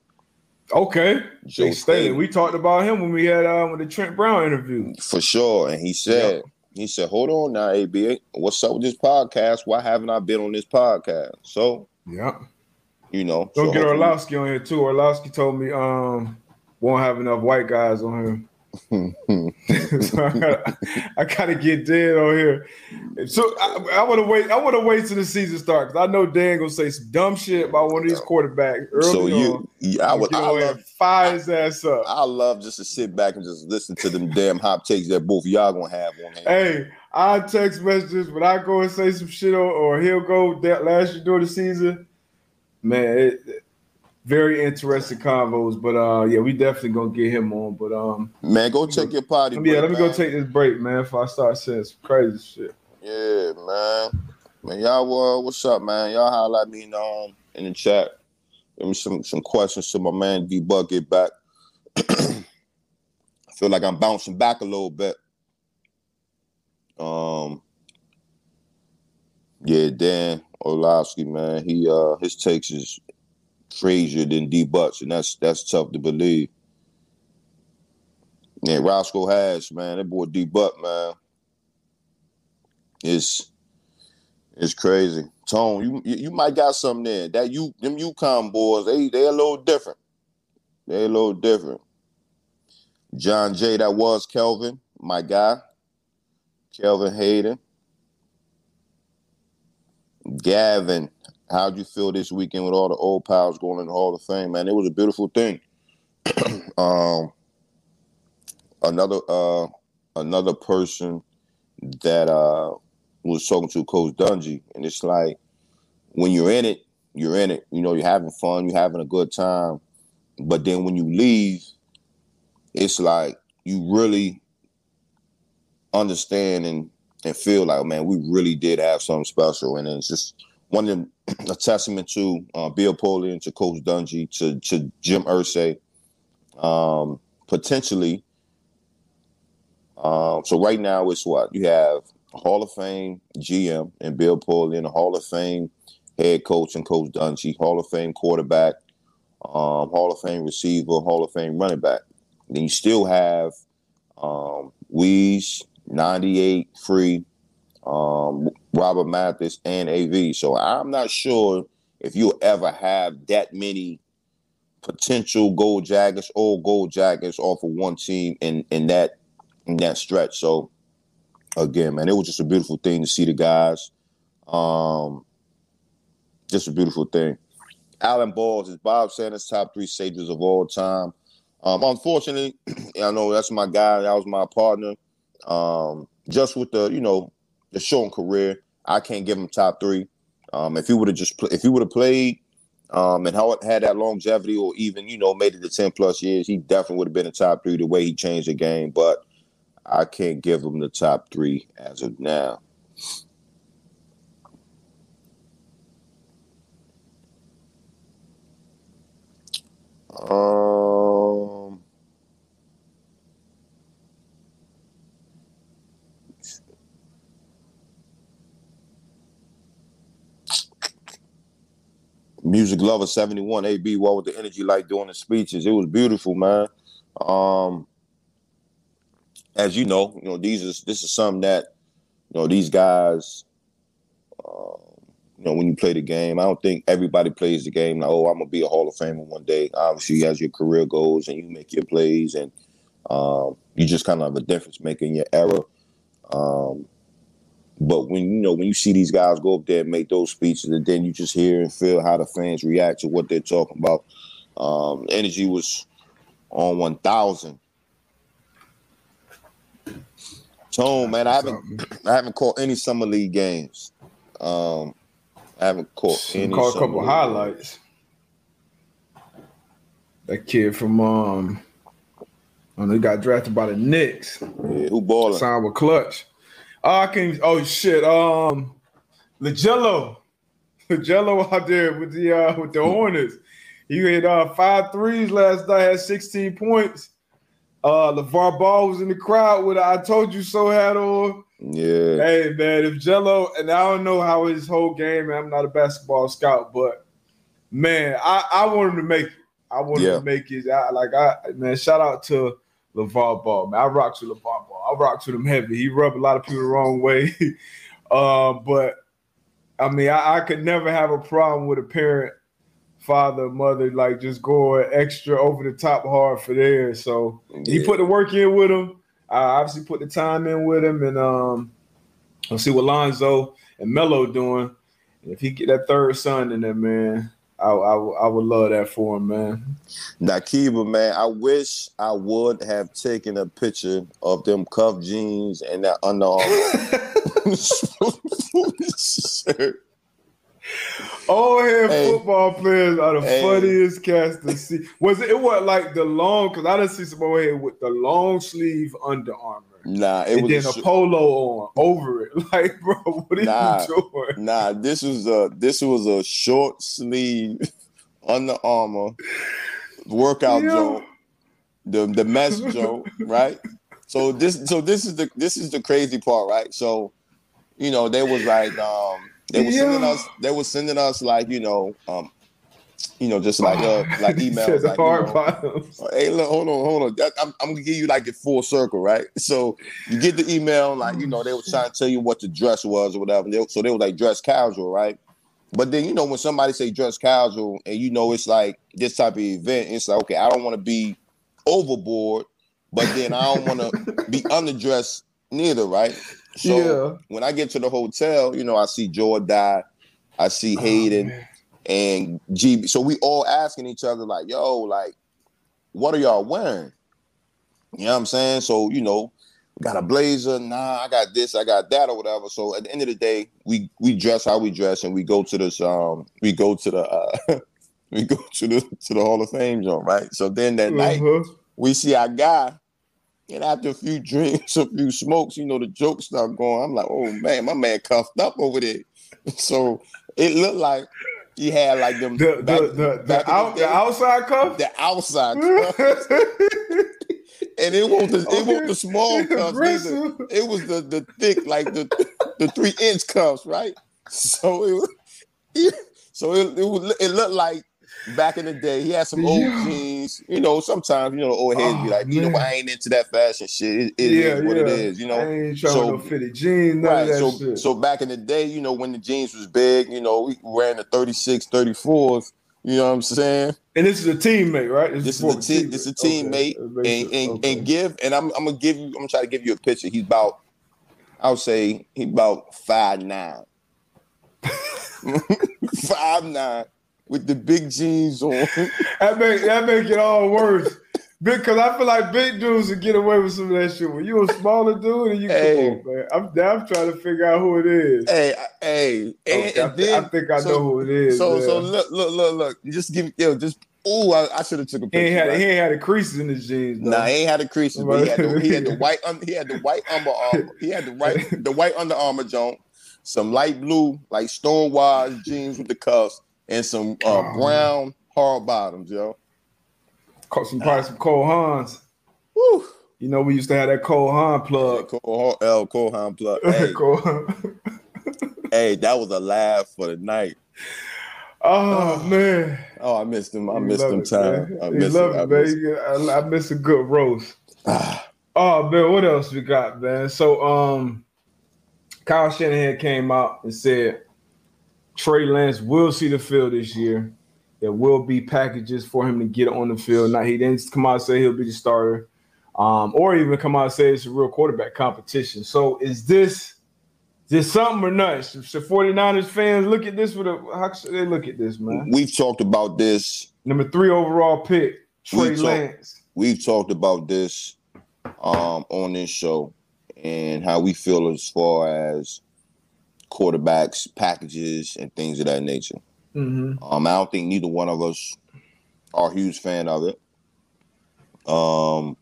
Okay, Joe Staley. Staley. We talked about him when we had um with the Trent Brown interview. For sure. And he said, he said, hold on now, ABA. What's up with this podcast? Why haven't I been on this podcast? So, Yeah. you know. Don't so get Orlovsky on here too. Orlovsky told me um won't have enough white guys on here. <laughs> so I gotta, I gotta get Dan on here. So I, I want to wait. I want to wait till the season starts. 'cause I know Dan gonna say some dumb shit about one of these quarterbacks early so on. you, you I would I love fire his ass up. I love just to sit back and just listen to them damn hot takes that both of y'all gonna have on here. Hey, I text messages when I go and say some shit, or, or he'll go that last year during the season. Man, it, very interesting convos. But uh, yeah, we definitely gonna get him on. But um, Man, go take your potty. yeah, break, let me go take this break, man. Before I start saying some crazy shit. Yeah, man. Man, y'all uh, what's up, man? Y'all highlight me in um in the chat. Give me some some questions to my man D get back. <clears throat> I feel like I'm bouncing back a little bit. Um yeah, Dan Orlovsky, man. He uh his takes is crazier than D Bucks, and that's that's tough to believe. Yeah, Roscoe has man. That boy D Buck, man. It's it's crazy. Tone, you you might got something there. That you them UConn boys, they they a little different. They a little different. John Jay, that was Kelvin, my guy. Kelvin Hayden. Gavin, how'd you feel this weekend with all the old pals going in the Hall of Fame, man? It was a beautiful thing. <clears throat> um another uh another person that uh was talking to Coach Dungy, and it's like when you're in it, you're in it. You know, you're having fun, you're having a good time. But then when you leave, it's like you really understand and and feel like, man, we really did have something special. And it's just one of a testament to uh, Bill Polian, to Coach Dungy, to to Jim Irsay, um, potentially. Um, so right now it's what you have Hall of Fame GM and Bill Polian, a Hall of Fame head coach and Coach Dungy, Hall of Fame quarterback, um, Hall of Fame receiver, Hall of Fame running back. Then you still have um, Weeze, 98 free, um, Robert Mathis, and AV. So I'm not sure if you'll ever have that many potential gold jackets or gold jackets off of one team in in that in that stretch. So again, man, it was just a beautiful thing to see the guys. Um, just a beautiful thing. Alan Balls is Bob Sanders' top three safeties of all time. Um, unfortunately, <clears throat> I know that's my guy. That was my partner. Um, just with the you know the short career, I can't give him top three. Um, if he would have just pl- if he would have played um, and how it had that longevity or even you know made it to ten plus years, he definitely would have been a top three. The way he changed the game, but I can't give him the top three as of now. Um, Music Lover 71 AB, what was the energy like doing the speeches? It was beautiful, man. Um, as you know, you know, these is this is something that, you know, these guys um, you know, when you play the game, I don't think everybody plays the game like, oh, I'm gonna be a Hall of Famer one day. Obviously, as your career goes and you make your plays, and um, you just kind of have a difference making your era. Um, but when you know when you see these guys go up there and make those speeches, and then you just hear and feel how the fans react to what they're talking about, um, energy was on one thousand. Tone, man, I haven't <clears throat> I haven't caught any summer league games. Um, I haven't caught any. Caught a couple league highlights. That kid from um, when they got drafted by the Knicks. Yeah, who balling? Signed with Klutch. Oh, I can. Oh shit. Um, LiGello, LiGello <laughs> out there with the uh with the Hornets. He hit uh five threes last night. Had sixteen points. Uh, LeVar Ball was in the crowd with "I Told You So" hat on. Yeah. Hey man, if Jello and I don't know how his whole game. Man, I'm not a basketball scout, but man, I I want him to make it. I want yeah. him to make it. I, like I man, shout out to LeVar Ball. Man, I rock with LeVar Ball. I rock with him heavy. He rubbed a lot of people the wrong way. <laughs> uh, but I mean, I, I could never have a problem with a parent father, mother, like just going extra over the top hard for theirs. So yeah. he put the work in with him. I obviously put the time in with him, and um, I'll see what Lonzo and Melo doing. And if he get that third son in there, man, I, I, I would love that for him, man. Nakiba, man, I wish I would have taken a picture of them cuff jeans and that underarm <laughs> <laughs> shirt Old head hey, football players are the hey. funniest cast to see. Was it, it was like the long? Because I didn't see some old head with the long sleeve Under Armour. Nah, it and was then a, polo on over it. <laughs> Like, bro, what are nah, you doing? Nah, this was a this was a short sleeve <laughs> Under Armour workout yeah. joint. The the mess <laughs> joint, right? So this so this is the this is the crazy part, right? So, you know, they was like um they were yeah. sending us. They were sending us like you know, um, you know, just like uh, <laughs> like emails. like, hard you know, hey, look, hold on, hold on. I'm, I'm, gonna give you like the full circle, right? So you get the email, like you know, they were trying to tell you what the dress was or whatever. They, so they were like dress casual, right? But then you know, when somebody say dress casual, and you know it's like this type of event, it's like okay, I don't want to be overboard, but then I don't want to be <laughs> underdressed neither, right? So yeah. when I get to the hotel, you know, I see Jordan, I see oh, Hayden oh, and GB. So we all asking each other, like, yo, like, what are y'all wearing? You know what I'm saying? So, you know, got a blazer, nah, I got this, I got that, or whatever. So at the end of the day, we we dress how we dress and we go to this um we go to the uh <laughs> we go to the to the Hall of Fame zone, right? So then that night uh-huh. we see our guy and after a few drinks, <laughs> a few smokes, you know, the jokes start going. I'm like, oh man, my man cuffed up over there. <laughs> So it looked like he had like them the back, the, the, the, out, the outside cuff, the outside cuff. <laughs> and it wasn't the, okay. it wasn't the small cuffs either. It was the the thick, like the the three inch cuffs, right? So it was, so it it, was, it looked like back in the day. He had some old jeans jeans. You know, sometimes you know the old heads be Oh, like, you know. I ain't into that fashion shit. It, it yeah, is what yeah. it is. You know, I ain't trying So- no fitted jeans, right. So shit. so back in the day, you know, when the jeans was big, you know, we ran the 36, 34s. You know what I'm saying? and this is a teammate, right? This for is a te- this is a teammate, Okay. and and, Okay. and give. And I'm I'm gonna give you. I'm gonna try to give you a picture. He's about, I would say, he about five nine, <laughs> five nine with the big jeans on. <laughs> that make that make it all worse. Because I feel like big dudes would get away with some of that shit. When you a smaller dude and you Hey. come on, man. I'm I'm trying to figure out who it is. hey, I- hey, and, Okay, I, and thi- then I think I so- know who it is. So man. so look look look look. You just give yo just. Oh, I, I should have took a he picture. ain't had right? he ain't had the creases in his jeans. Though. Nah, he ain't had the creases, but he had the, he had the white he had the white Under Armour, he had the white the white Under Armour joint, some light blue like stonewise jeans with the cuffs, and some uh, Oh. brown hard bottoms, yo. Caught some probably some Cole Haans. Woo. You know, we used to have that Cole Haan plug. Cole, L Cole plug. <laughs> Hey, Cole hey, that was a laugh for the night. Oh man, Oh, I missed him. I You missed him it, time. man. I missed love. I it, man. I, I miss a good roast. Ah, Oh man, what else we got, man? So um Kyle Shanahan came out and said Trey Lance will see the field this year. There will be packages for him to get on the field. Now he didn't come out and say he'll be the starter, um, or even come out and say it's a real quarterback competition. So is this this something or not? Should, should 49ers fans look at this with a how should they look at this, man? We've talked about this Number three overall pick, Trey We talk- Lance. we've talked about this um, on this show and how we feel as far as quarterbacks, packages, and things of that nature. Mm-hmm. Um, I don't think neither one of us are a huge fan of it. Um,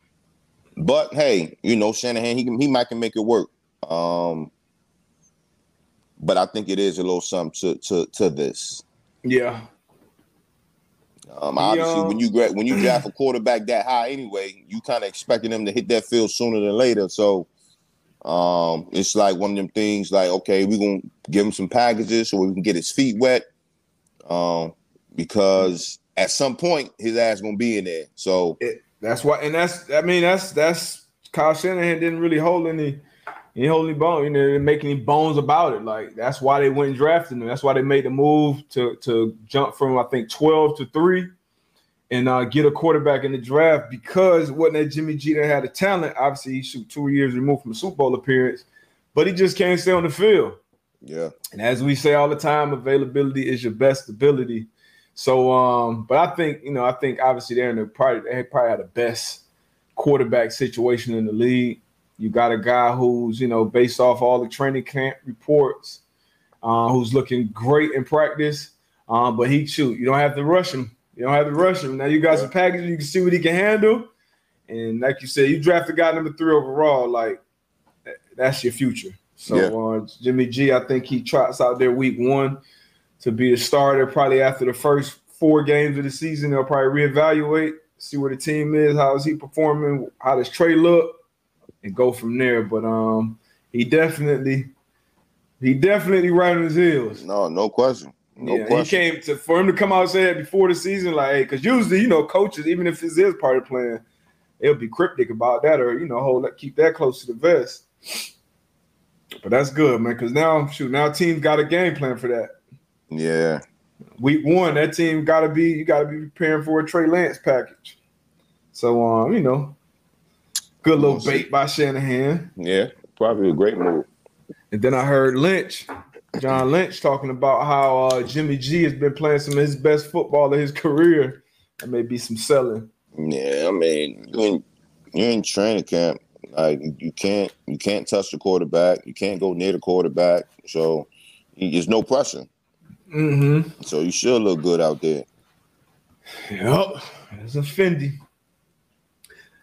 but hey, you know Shanahan, he can, he might can make it work. Um, but I think it is a little something to to to this. Yeah. Um, obviously, Yeah. when you gra- when you draft <clears throat> a quarterback that high anyway, you kind of expecting them to hit that field sooner than later. So um, it's like one of them things. Like, okay, we're gonna give him some packages so we can get his feet wet, um, because at some point his ass gonna be in there. So It, that's why, and that's I mean that's that's Kyle Shanahan didn't really hold any, he hold any bone, you know, didn't make any bones about it. Like that's why they went drafted him. That's why they made the move to to jump from I think twelve to three, and uh, get a quarterback in the draft because wasn't that Jimmy G that had the talent? Obviously, he shoot two years removed from a Super Bowl appearance, but he just can't stay on the field. yeah, And as we say all the time, availability is your best ability. So, um, but I think you know, I think obviously they're in the probably they probably had the best quarterback situation in the league. You got a guy who's you know based off all the training camp reports, uh, who's looking great in practice. Um, but he shoot, you don't have to rush him. You don't have to rush him. Now you got some packages, you can see what he can handle. And like you said, you draft a guy number three overall, like that's your future. So Yeah. uh, Jimmy G, I think he trots out there week one to be the starter. Probably after the first four games of the season, they'll probably reevaluate, see where the team is, how is he performing, how does Trey look, and go from there. But um, he definitely, he definitely right on his heels. no, no question, no yeah, question. he came to for him to come out and say it before the season, like, hey, because usually, you know, coaches, even if this is part of plan, they'll be cryptic about that or you know, hold that keep that close to the vest. But that's good, man, because now shoot, now teams got a game plan for that. Yeah, Week one, that team gotta be you gotta be preparing for a Trey Lance package. So um, you know, good little bait by Shanahan. yeah, probably a great move. And then I heard Lynch, John Lynch, talking about how uh, Jimmy G has been playing some of his best football of his career. There may be some selling. Yeah, I mean, you in you in training camp, like you can't you can't touch the quarterback, you can't go near the quarterback, so there's no pressure. Mm-hmm. So you should look good out there. Yep. That's a Fendi.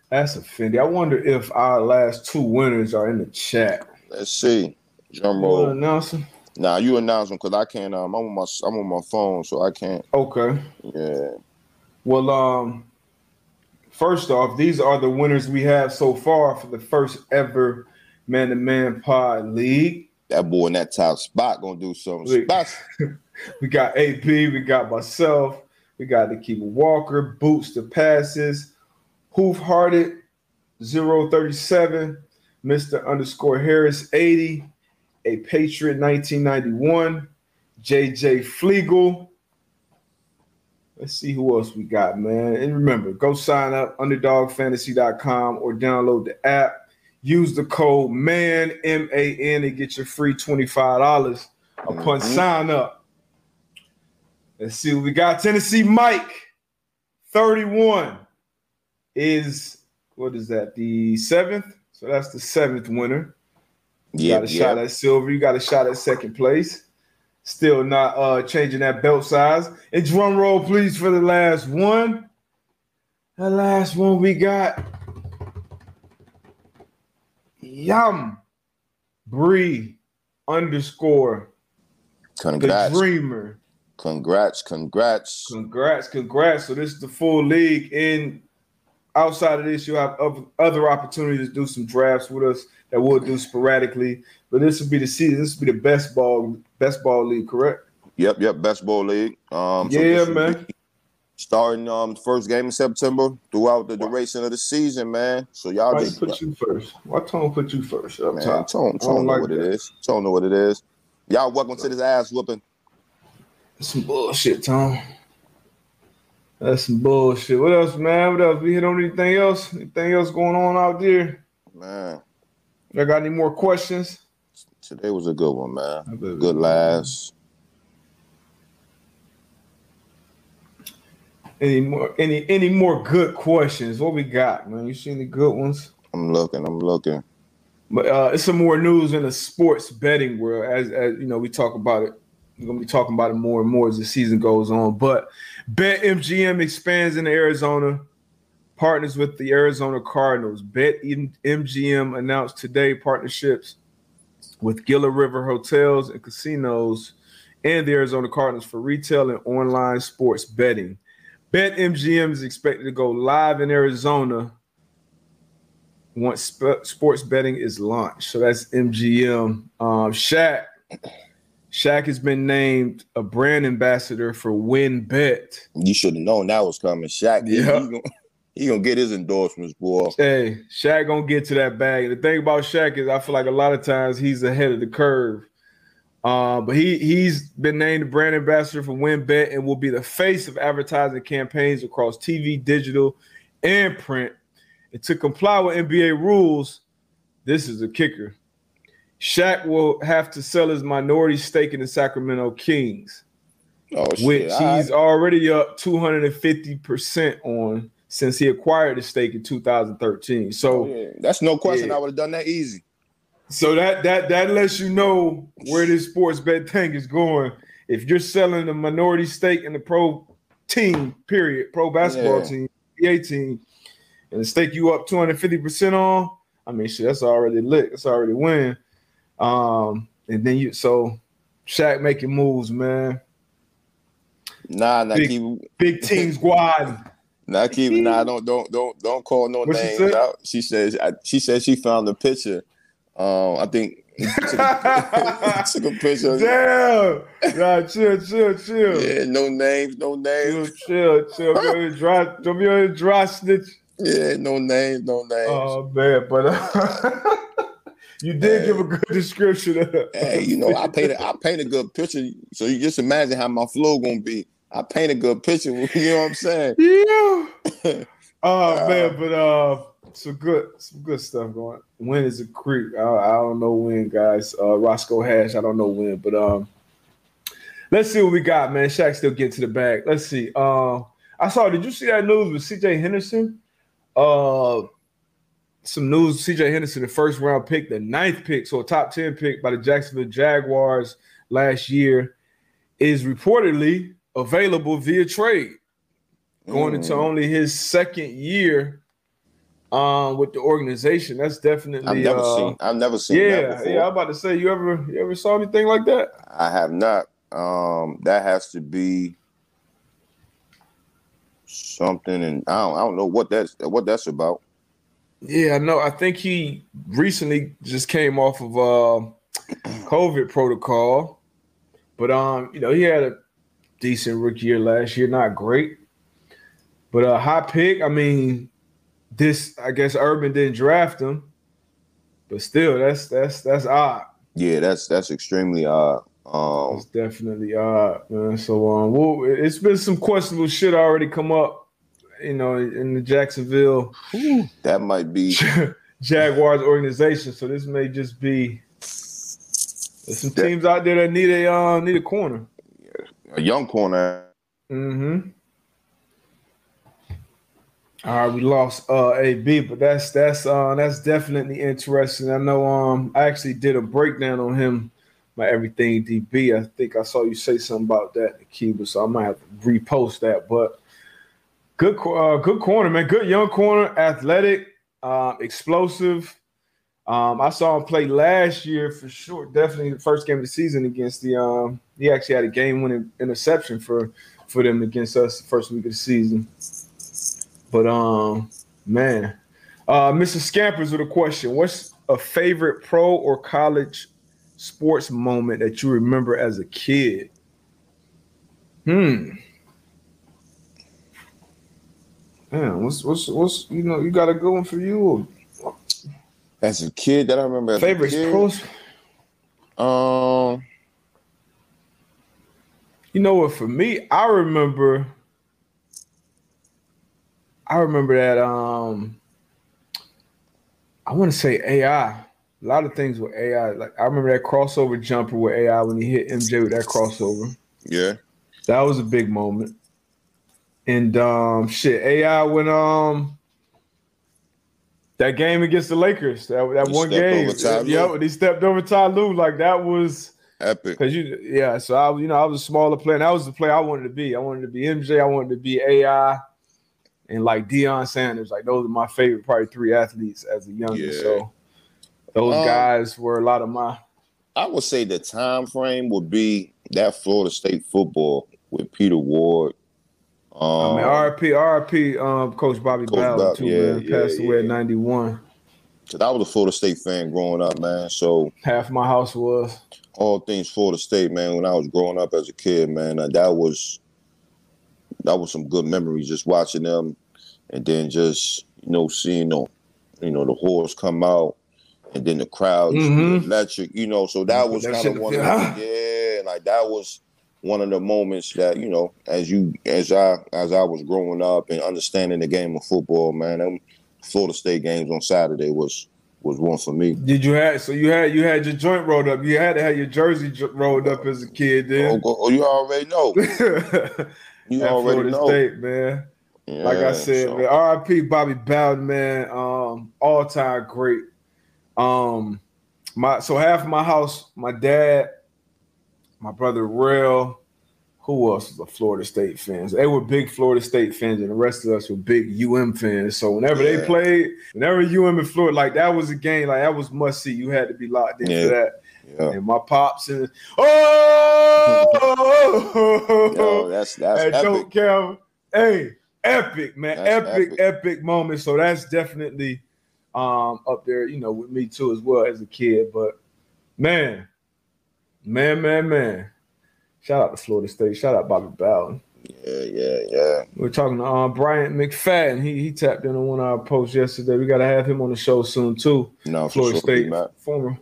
That's a Fendi. I wonder if our last two winners are in the chat. Let's see, drum roll. announce them? Nah, you announce them because I can't. Um, I'm on my I'm on my phone, so I can't. Okay. Yeah, Well, um, first off, these are the winners we have so far for the first ever Man to Man Pod League. that boy in that top spot gonna do something special. <laughs> We got AP, we got myself, We got Keep Walker, Boots the Passes, Hoof Hearted 037, Mr. underscore Harris 80, A Patriot 1991, JJ Flegel. Let's see who else we got, man. And remember, go sign up underdogfantasy.com or download the app. Use the code MAN, M A N, and get your free $25 upon mm-hmm. sign up. Let's see what we got. Tennessee Mike, 31, is what is that? The seventh. So that's the seventh winner. You got a shot at silver. You got a shot at second place. Still not uh changing that belt size. And drum roll, please, for the last one. The last one we got. Yum. Bree underscore Congrats. the dreamer. Congrats, congrats. Congrats, congrats. So this is the full league. And outside of this, you have other opportunities to do some drafts with us that we'll do sporadically. But this will be the season. This will be the best ball, best ball league, correct? Yep, yep, best ball league. Um, so yeah, man. Starting um first game in September throughout the duration of the season, man. So y'all Why just put you first. Why Tone put you first? Up man, top? Tone, Tone know like what that. it is. Tone know what it is. Y'all welcome to this ass whooping. Some bullshit, Tone. That's some bullshit. What else, man? What else? We hit on anything else? Anything else going on out there? Man. I got any more questions? Today was a good one, man. Good last. Any more any any more good questions? What we got, man? You see any good ones? I'm looking, I'm looking. But uh it's some more news in the sports betting world as as you know, we talk about it. We're gonna be talking about it more and more as the season goes on. But BetMGM expands in Arizona, partners with the Arizona Cardinals. Bet MGM announced today partnerships with Gila River Hotels and Casinos and the Arizona Cardinals for retail and online sports betting. Bet MGM is expected to go live in Arizona once sp- sports betting is launched. So that's MGM. Um, Shaq Shaq has been named a brand ambassador for WynnBET. You should have known that was coming. Shaq, yeah. He, gonna, get his endorsements, boy. Hey, Shaq gonna get to that bag. The thing about Shaq is I feel like a lot of times he's ahead of the curve. Uh, but he he's been named the brand ambassador for WynnBET and will be the face of advertising campaigns across TV, digital, and print. And to comply with NBA rules, this is a kicker. Shaq will have to sell his minority stake in the Sacramento Kings, oh, which he's already up 250% on since he acquired the stake in 2013. So oh, yeah. that's no question. Yeah. I would have done that easy. So that that that lets you know where this sports bet thing is going. If you're selling a minority stake in the pro team, period, pro basketball yeah. team, NBA team, and the stake you up 250% on, I mean, shit, that's already lit. That's already win. Um, and then you so Shaq making moves, man. Nah, nah, big, keep big team <laughs> squad. Nah, keep nah, don't don't don't don't call no names she out. She says she said she found the picture. Um, I think <laughs> <laughs> took a, <laughs> took a picture. Damn. Nah, chill, chill, chill. Yeah, no names, no names. Chill, chill, chill. Don't be on dry, don't be on dry snitch. Yeah, no names, no names. Oh man, but uh, You did hey, give a good description. hey, you know, I paint a, I paint a good picture, so you just imagine how my flow gonna be. I paint a good picture. <laughs> You know what I'm saying? Yeah. <laughs> oh uh, man, but uh, some good, some good stuff going. When is it creep? I, I don't know when, guys. Uh, Roscoe Hash, I don't know when, but um, let's see what we got, man. Shaq still get to the bag. Let's see. Uh, I saw. Did you see that news with C.J. Henderson? Uh some news CJ Henderson, the first round pick, the ninth pick, so a top 10 pick by the Jacksonville Jaguars last year, is reportedly available via trade going mm. into only his second year um, with the organization. That's definitely I've never uh, seen I've never seen yeah, Yeah, I'm about to say you ever you ever saw anything like that? I have not. Um, that has to be something and I don't, I don't know what that's what that's about. Yeah, I know. I think he recently just came off of uh <clears throat> COVID protocol, but um, you know, he had a decent rookie year last year, not great. But a high pick, I mean, this I guess Urban didn't draft him, but still, that's that's that's odd. Yeah, that's that's extremely odd. Um, it's definitely odd, man. So um, well, it's been some questionable shit already come up, you know, in the Jacksonville. That might be <laughs> Jaguars organization. So this may just be there's some teams out there that need a uh, need a corner, a young corner. Mm-hmm. All right, we lost uh AB, but that's that's uh that's definitely interesting. I know um I actually did a breakdown on him, my everything DB. I think I saw you say something about that, in Akiba, so I might have to repost that. But good uh good corner, man. Good young corner, athletic, uh, explosive. Um, I saw him play last year for sure. Definitely the first game of the season against the um he actually had a game winning interception for for them against us the first week of the season. But um, man, uh, Mr. Scampers with a question: What's a favorite pro or college sports moment that you remember as a kid? Hmm. Man, what's what's what's you know you got a good one for you? As a kid, that I remember. Favorite pros. Um. You know what? For me, I remember I remember that. Um, I want to say AI. A lot of things with AI. Like I remember that crossover jumper with AI when he hit MJ with that crossover. Yeah, that was a big moment. And um, shit, AI when um that game against the Lakers, that that he one game, yeah, when he stepped over Ty Lue, like that was epic. Cause you, yeah. So I, was, you know, I was a smaller player. And that was the player I wanted to be. I wanted to be MJ. I wanted to be AI and like Deion Sanders. Like those are my favorite, probably three athletes as a younger. Yeah. So those um, guys were a lot of my. I would say the time frame would be that Florida State football with Peter Warrick. Um, I mean, RP, RP, um, Coach Bobby Coach Bowden too, yeah, man. Yeah, passed yeah. away at ninety one. Cause I was a Florida State fan growing up, man. So half my house was all things Florida State, man. When I was growing up as a kid, man, that was that was some good memories just watching them, and then just you know seeing them, you know the horse come out, and then the crowd mm-hmm. electric, you know. So that was kind of one of <laughs> yeah, like that was one of the moments that you know as you as I as I was growing up and understanding the game of football, man. Them Florida State games on Saturday was was one for me. Did you have so you had you had your joint rolled up? You had to have your jersey rolled up as a kid, then. Oh, oh you already know. <laughs> You At already Florida know, State, man. Yeah, like I said, so. man, RIP Bobby Bowden, man. Um, all time great. Um, my so half my house, my dad, my brother Real, who else was a Florida State fans? They were big Florida State fans, and the rest of us were big UM fans. So whenever yeah. they played, whenever UM and Florida, like that was a game, like that was must see. You had to be locked in yeah. for that. Yeah. And my pops and oh, Yo, that's that's hey, epic. Don't Hey, epic man, epic, epic, epic moment. So that's definitely um up there, you know, with me too as well as a kid. But man, man, man, man. Shout out to Florida State. Shout out Bobby Bowden. Yeah, yeah, yeah. We're talking to uh, Bryant McFadden. He he tapped in on one of our posts yesterday. We got to have him on the show soon too. No, Florida sure, State former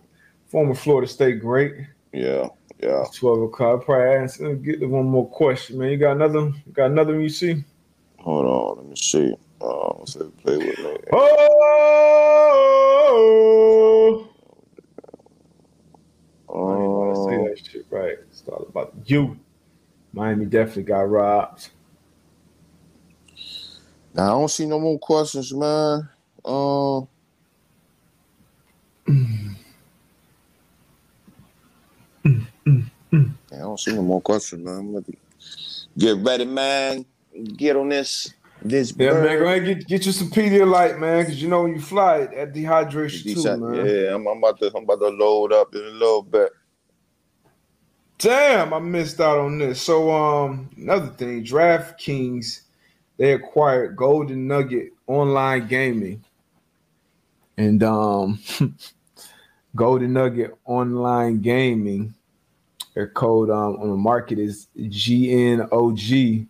former Florida State great. Yeah, yeah. Twelve o'clock. Probably answer, get the one more question, man. You got another? You got another one you see? Hold on, let me see. Uh, let's play with me. Oh. Oh. I say that shit right. It's all about you. Miami definitely got robbed. Now I don't see no more questions, man. Um. <clears throat> Uh, I don't see no more questions, man. I'm gonna get ready, man. Get on this. This yeah, bird. man. Go ahead get get you some Pedialyte, man, because you know when you fly, that dehydration too, man. Yeah, I'm, I'm, about to I'm about to load up in a little bit. Damn, I missed out on this. So, um, another thing, DraftKings, they acquired Golden Nugget Online Gaming, and um, <laughs> Golden Nugget Online Gaming Their code um, on the market is GNOG.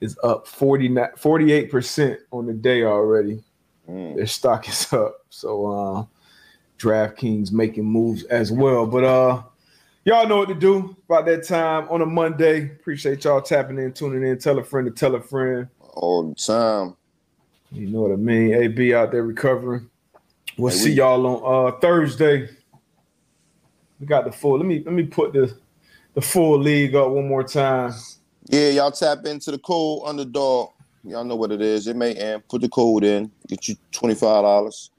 Is up 48 percent on the day already. Mm. Their stock is <laughs> up. So uh, DraftKings making moves as well. But uh, y'all know what to do about that time on a Monday. Appreciate y'all tapping in, tuning in. Tell a friend to tell a friend. All the time. You know what I mean? AB out there recovering. We'll Hey, see we- y'all on uh Thursday. We got the full. Let me let me put the the full league up one more time. Yeah, y'all tap into the code underdog. Y'all know what it is. It may end. Put the code in. Get you twenty five dollars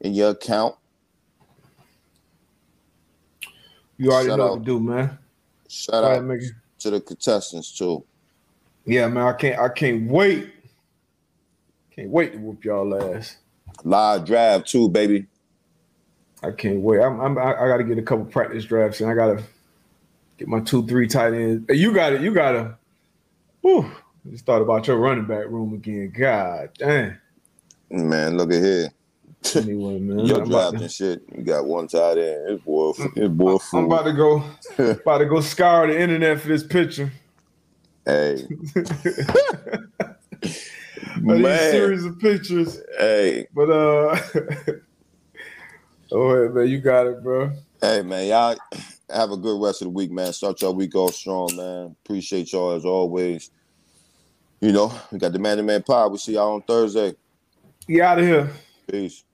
in your account. You already Shout know out. what to do, man. Shout ahead, out Mickey. to the contestants too. Yeah, man. I can't I can't wait. Can't wait to whoop y'all ass. Live draft too, baby. I can't wait. I'm, I'm I, I got to get a couple practice drafts and I got to get my two three tight ends. Hey, You got it. You got to. Whew. Just thought about your running back room again. God damn. Man, look at here. Anyway, man. Your I'm about drafting to- shit. You got one tight end. His boy, his boy I'm about to go <laughs> about to go scour the internet for this picture. Hey, <laughs> Of these series of pictures. Hey, But uh <laughs> Oh man, you got it, bro. hey, man. Y'all have a good rest of the week, man. Start your week off strong, man. Appreciate y'all as always. You know, we got the Man to Man Pod. We see y'all on Thursday. You out of here. Peace.